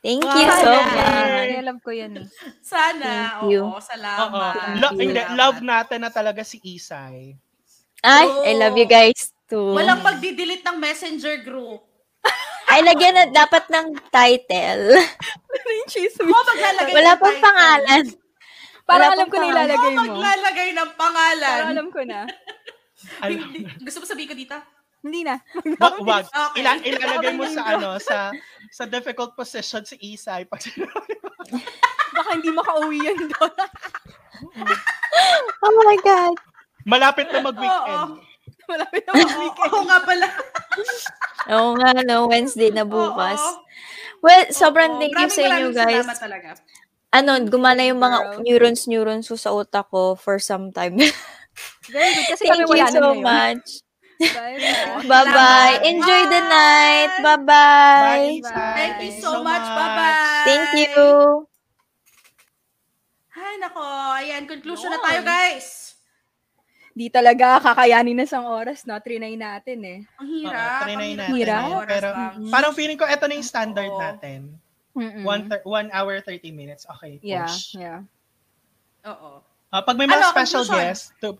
Thank you Wow. so much. Ay, love ko yan. eh. Sana. Thank you. Oo, Oo. salamat. Lo- hindi, love natin na talaga si Isay. Ay, I love you guys too. Walang pagdi-delete ng messenger group. Ay, lagyan na dapat ng title. Yung chismis. Oo, maglalagay Wala ng pang title. pangalan. Wala alam ko na ilalagay Oo, mo. maglalagay ng pangalan. Parang alam ko na. Hindi. Gusto mo sabihin ko dito? Hindi na. Wag, wag. Okay. Ila- ilalagay mo sa ano, sa sa difficult position si Isay pag Baka hindi makauwi yan doon. Oh my God. malapit na mag-weekend. Malapit na mag-weekend. Oo nga pala. Oo nga, no, Wednesday na bukas. Oo. Well, sobrang Oo. thank you Maraming sa inyo, maraming guys. Salamat talaga. Ano, gumana yung mga Girl. neurons, neurons ko sa utak ko for some time. Very good. Kasi thank kami you so ngayon. much. Bye. Bye-bye. Salamat. Enjoy the Bye. night. Bye, Bye-bye. Isay. Thank you so, much. Bye-bye. Thank you. Ay, nako. Ayan, conclusion na Yun. tayo, guys. Di talaga kakayanin na isang oras, no? Trinay natin eh. Ang Oo, hirap. trinay Ang natin. Hirap. Oras Pero lang. parang feeling ko ito na yung standard Oo. natin. Mm-mm. One, thir- one hour, 30 minutes. Okay, Yeah, push. yeah. Oo. Ah, pag may mga Ano, special conclusion? guest, to,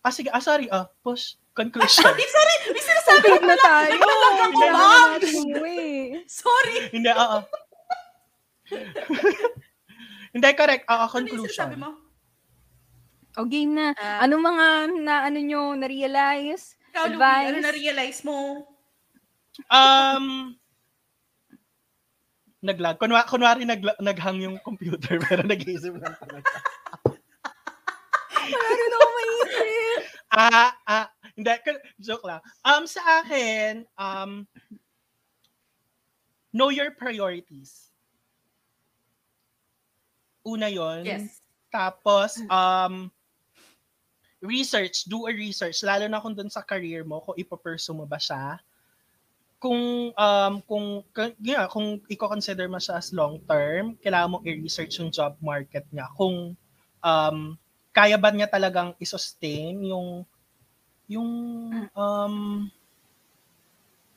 ah, sige, ah, sorry, ah, push, conclusion. Sorry, sorry. May sinasabi Sabi na tayo. Naglalag ako, Hindi. ma'am. Sorry. Hindi, oo. Hindi, correct. Oo, Ano yung conclusion. sinasabi mo? O game na. Ah. Anong mga na ano nyo na-realize? Ikaw, Louie, Advice? ano na-realize mo? Um, naglag. Kunwa, kunwari nag, naghang yung computer pero nag-iisip lang talaga. Ano na ako maisip? Ah, ah, hindi, joke lang. Um, sa akin, um, know your priorities. Una yon Yes. Tapos, um, research, do a research, lalo na kung dun sa career mo, kung ipapursue mo ba siya. Kung, um, kung, kung, yeah, kung i-consider mo siya as long term, kailangan mong i-research yung job market niya. Kung, um, kaya ba niya talagang i-sustain yung, yung, um,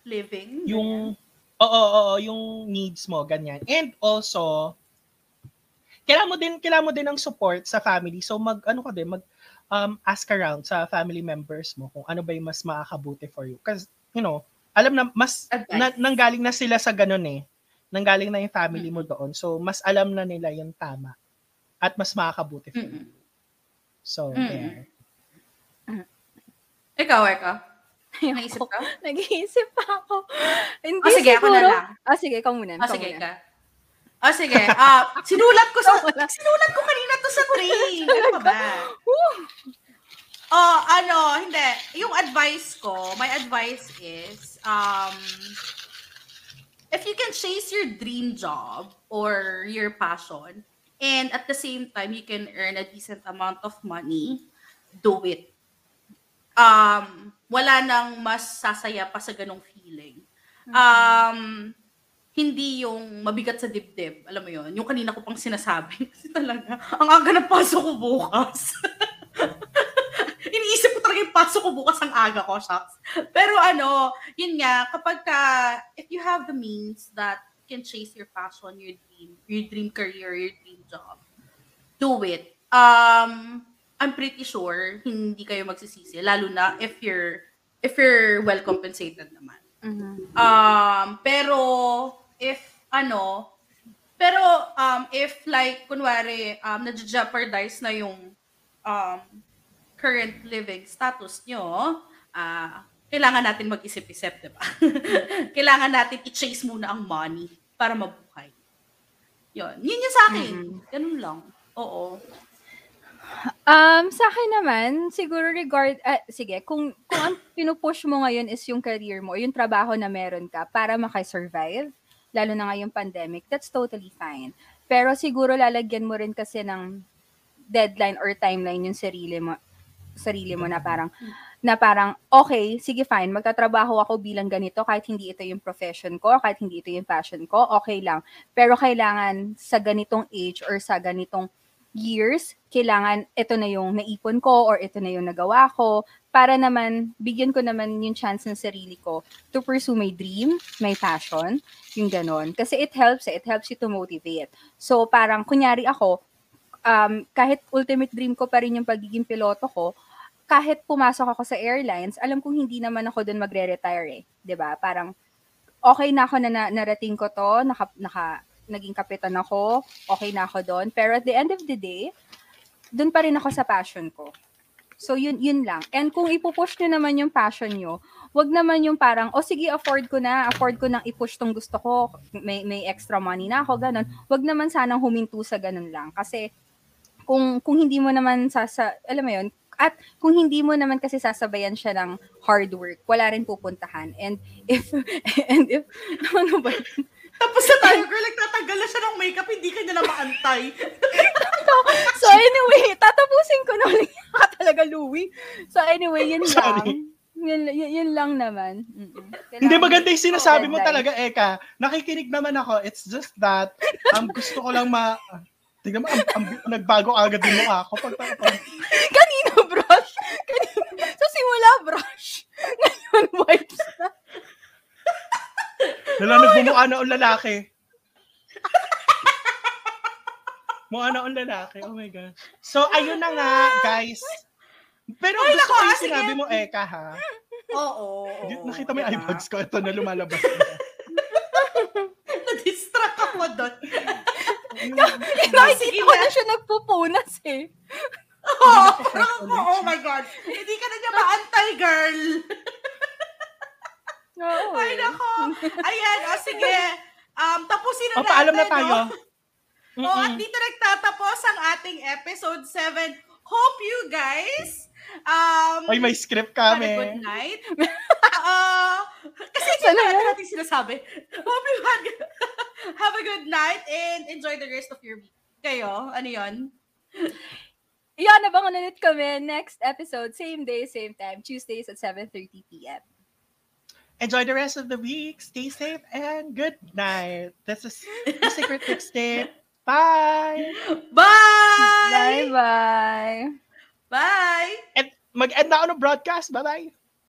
Living. yung oo, oo, oo, yung needs mo ganyan. And also kailangan mo din kailangan mo din ng support sa family. So mag ano ka din mag um, ask around sa family members mo kung ano ba yung mas makakabuti for you. Because you know, alam na mas Advice. na, nanggaling na sila sa ganun eh. Nanggaling na yung family mo doon. So mas alam na nila yung tama at mas makakabuti for you. Mm-mm. So Mm-mm. there. Ikaw, Eka. Naisip ka? Nag-iisip pa ako. Hindi Oh, sige, ako na siguro. lang. Ah, sige, ikaw muna. Ikaw sige muna. ka. Ah, sige. Ah, sinulat ko sa sinulat ko kanina to sa train. Ano ba ba? Oh, ano, hindi. Yung advice ko, my advice is, um, if you can chase your dream job or your passion, and at the same time, you can earn a decent amount of money, do it. Um, wala nang mas sasaya pa sa ganong feeling. Um, hindi yung mabigat sa dibdib. Alam mo yon Yung kanina ko pang sinasabi. Kasi talaga, ang aga na pasok ko bukas. Iniisip ko talaga yung pasok ko bukas ang aga ko, shucks. Pero ano, yun nga, kapag ka, if you have the means that can chase your passion, your dream, your dream career, your dream job, do it. Um, I'm pretty sure hindi kayo magsisisi, lalo na if you're if you're well compensated naman. Um, pero if ano, pero um if like kunwari um na-jeopardize na yung um current living status nyo, ah kailangan natin mag-isip-isip, 'di ba? kailangan natin i-chase muna ang money para mabuhay. Yun. Yun yung sa akin. Ganun lang. Oo. Um, sa akin naman, siguro regard, ah, sige, kung, kung ang pinupush mo ngayon is yung career mo, yung trabaho na meron ka para makasurvive, lalo na ngayong pandemic, that's totally fine. Pero siguro lalagyan mo rin kasi ng deadline or timeline yung sarili mo sarili mo na parang na parang okay, sige fine, magtatrabaho ako bilang ganito kahit hindi ito yung profession ko, kahit hindi ito yung passion ko, okay lang. Pero kailangan sa ganitong age or sa ganitong years, kailangan ito na yung naipon ko or ito na yung nagawa ko para naman bigyan ko naman yung chance ng sarili ko to pursue my dream, my passion, yung ganon. Kasi it helps, eh, it helps you to motivate. So parang kunyari ako, um, kahit ultimate dream ko pa rin yung pagiging piloto ko, kahit pumasok ako sa airlines, alam kong hindi naman ako doon magre-retire eh. ba Parang okay na ako na, na narating ko to, naka, naka, naging kapitan ako, okay na ako doon. Pero at the end of the day, doon pa rin ako sa passion ko. So yun yun lang. And kung ipupush nyo naman yung passion nyo, wag naman yung parang, oh sige, afford ko na, afford ko nang i-push tong gusto ko, may, may extra money na ako, ganun. Wag naman sanang huminto sa ganun lang. Kasi kung kung hindi mo naman sasa, alam mo yun, at kung hindi mo naman kasi sasabayan siya ng hard work, wala rin pupuntahan. And if, and if, ano ba yun? Tapos na tayo, girl, nagtatanggal na siya ng makeup, hindi ka na maantay. so anyway, tatapusin ko na ulit talaga, Louie. So anyway, yun lang. Yun, yun, yun lang naman. Mm-mm. Hindi maganda yung sinasabi mo talaga, Eka. Nakikinig naman ako. It's just that, um, gusto ko lang ma... Tingnan mo, ang, ang, nagbago agad yung mukha ko. Pag, pag, Kanina brush. Kanina. Sa simula brush. Ngayon wipes na. Lala, nagbumukha na ang lalaki. Mukha na ang lalaki. Oh my God. So, ayun na nga, guys. Pero Ay, gusto ko ah, yung sinabi sige. mo, Eka, ha? Oo. oo, Nakita mo yung iPods ko. Ito na lumalabas. na. Na-distract ako doon. Nakikita ko na siya nagpupunas eh. Oh, oh my God. Hindi ka na niya maantay, girl. Oo. Ay, nako. Ayan, o sige. Um, tapusin na O, paalam na natin, tayo. no? O, at dito nagtatapos ang ating episode 7. Hope you guys um, Ay, may script have a kami. good night. Uh, kasi ito Sana na nga. natin sinasabi. Hope you had, have a good night and enjoy the rest of your week. Kayo, ano yon? Yan, abangan ulit kami next episode. Same day, same time. Tuesdays at 7.30pm. Enjoy the rest of the week. Stay safe and good night. This is the Secret Mixtape. Bye! Bye! Bye-bye. Bye! And mag-end na ako ng broadcast. Bye-bye!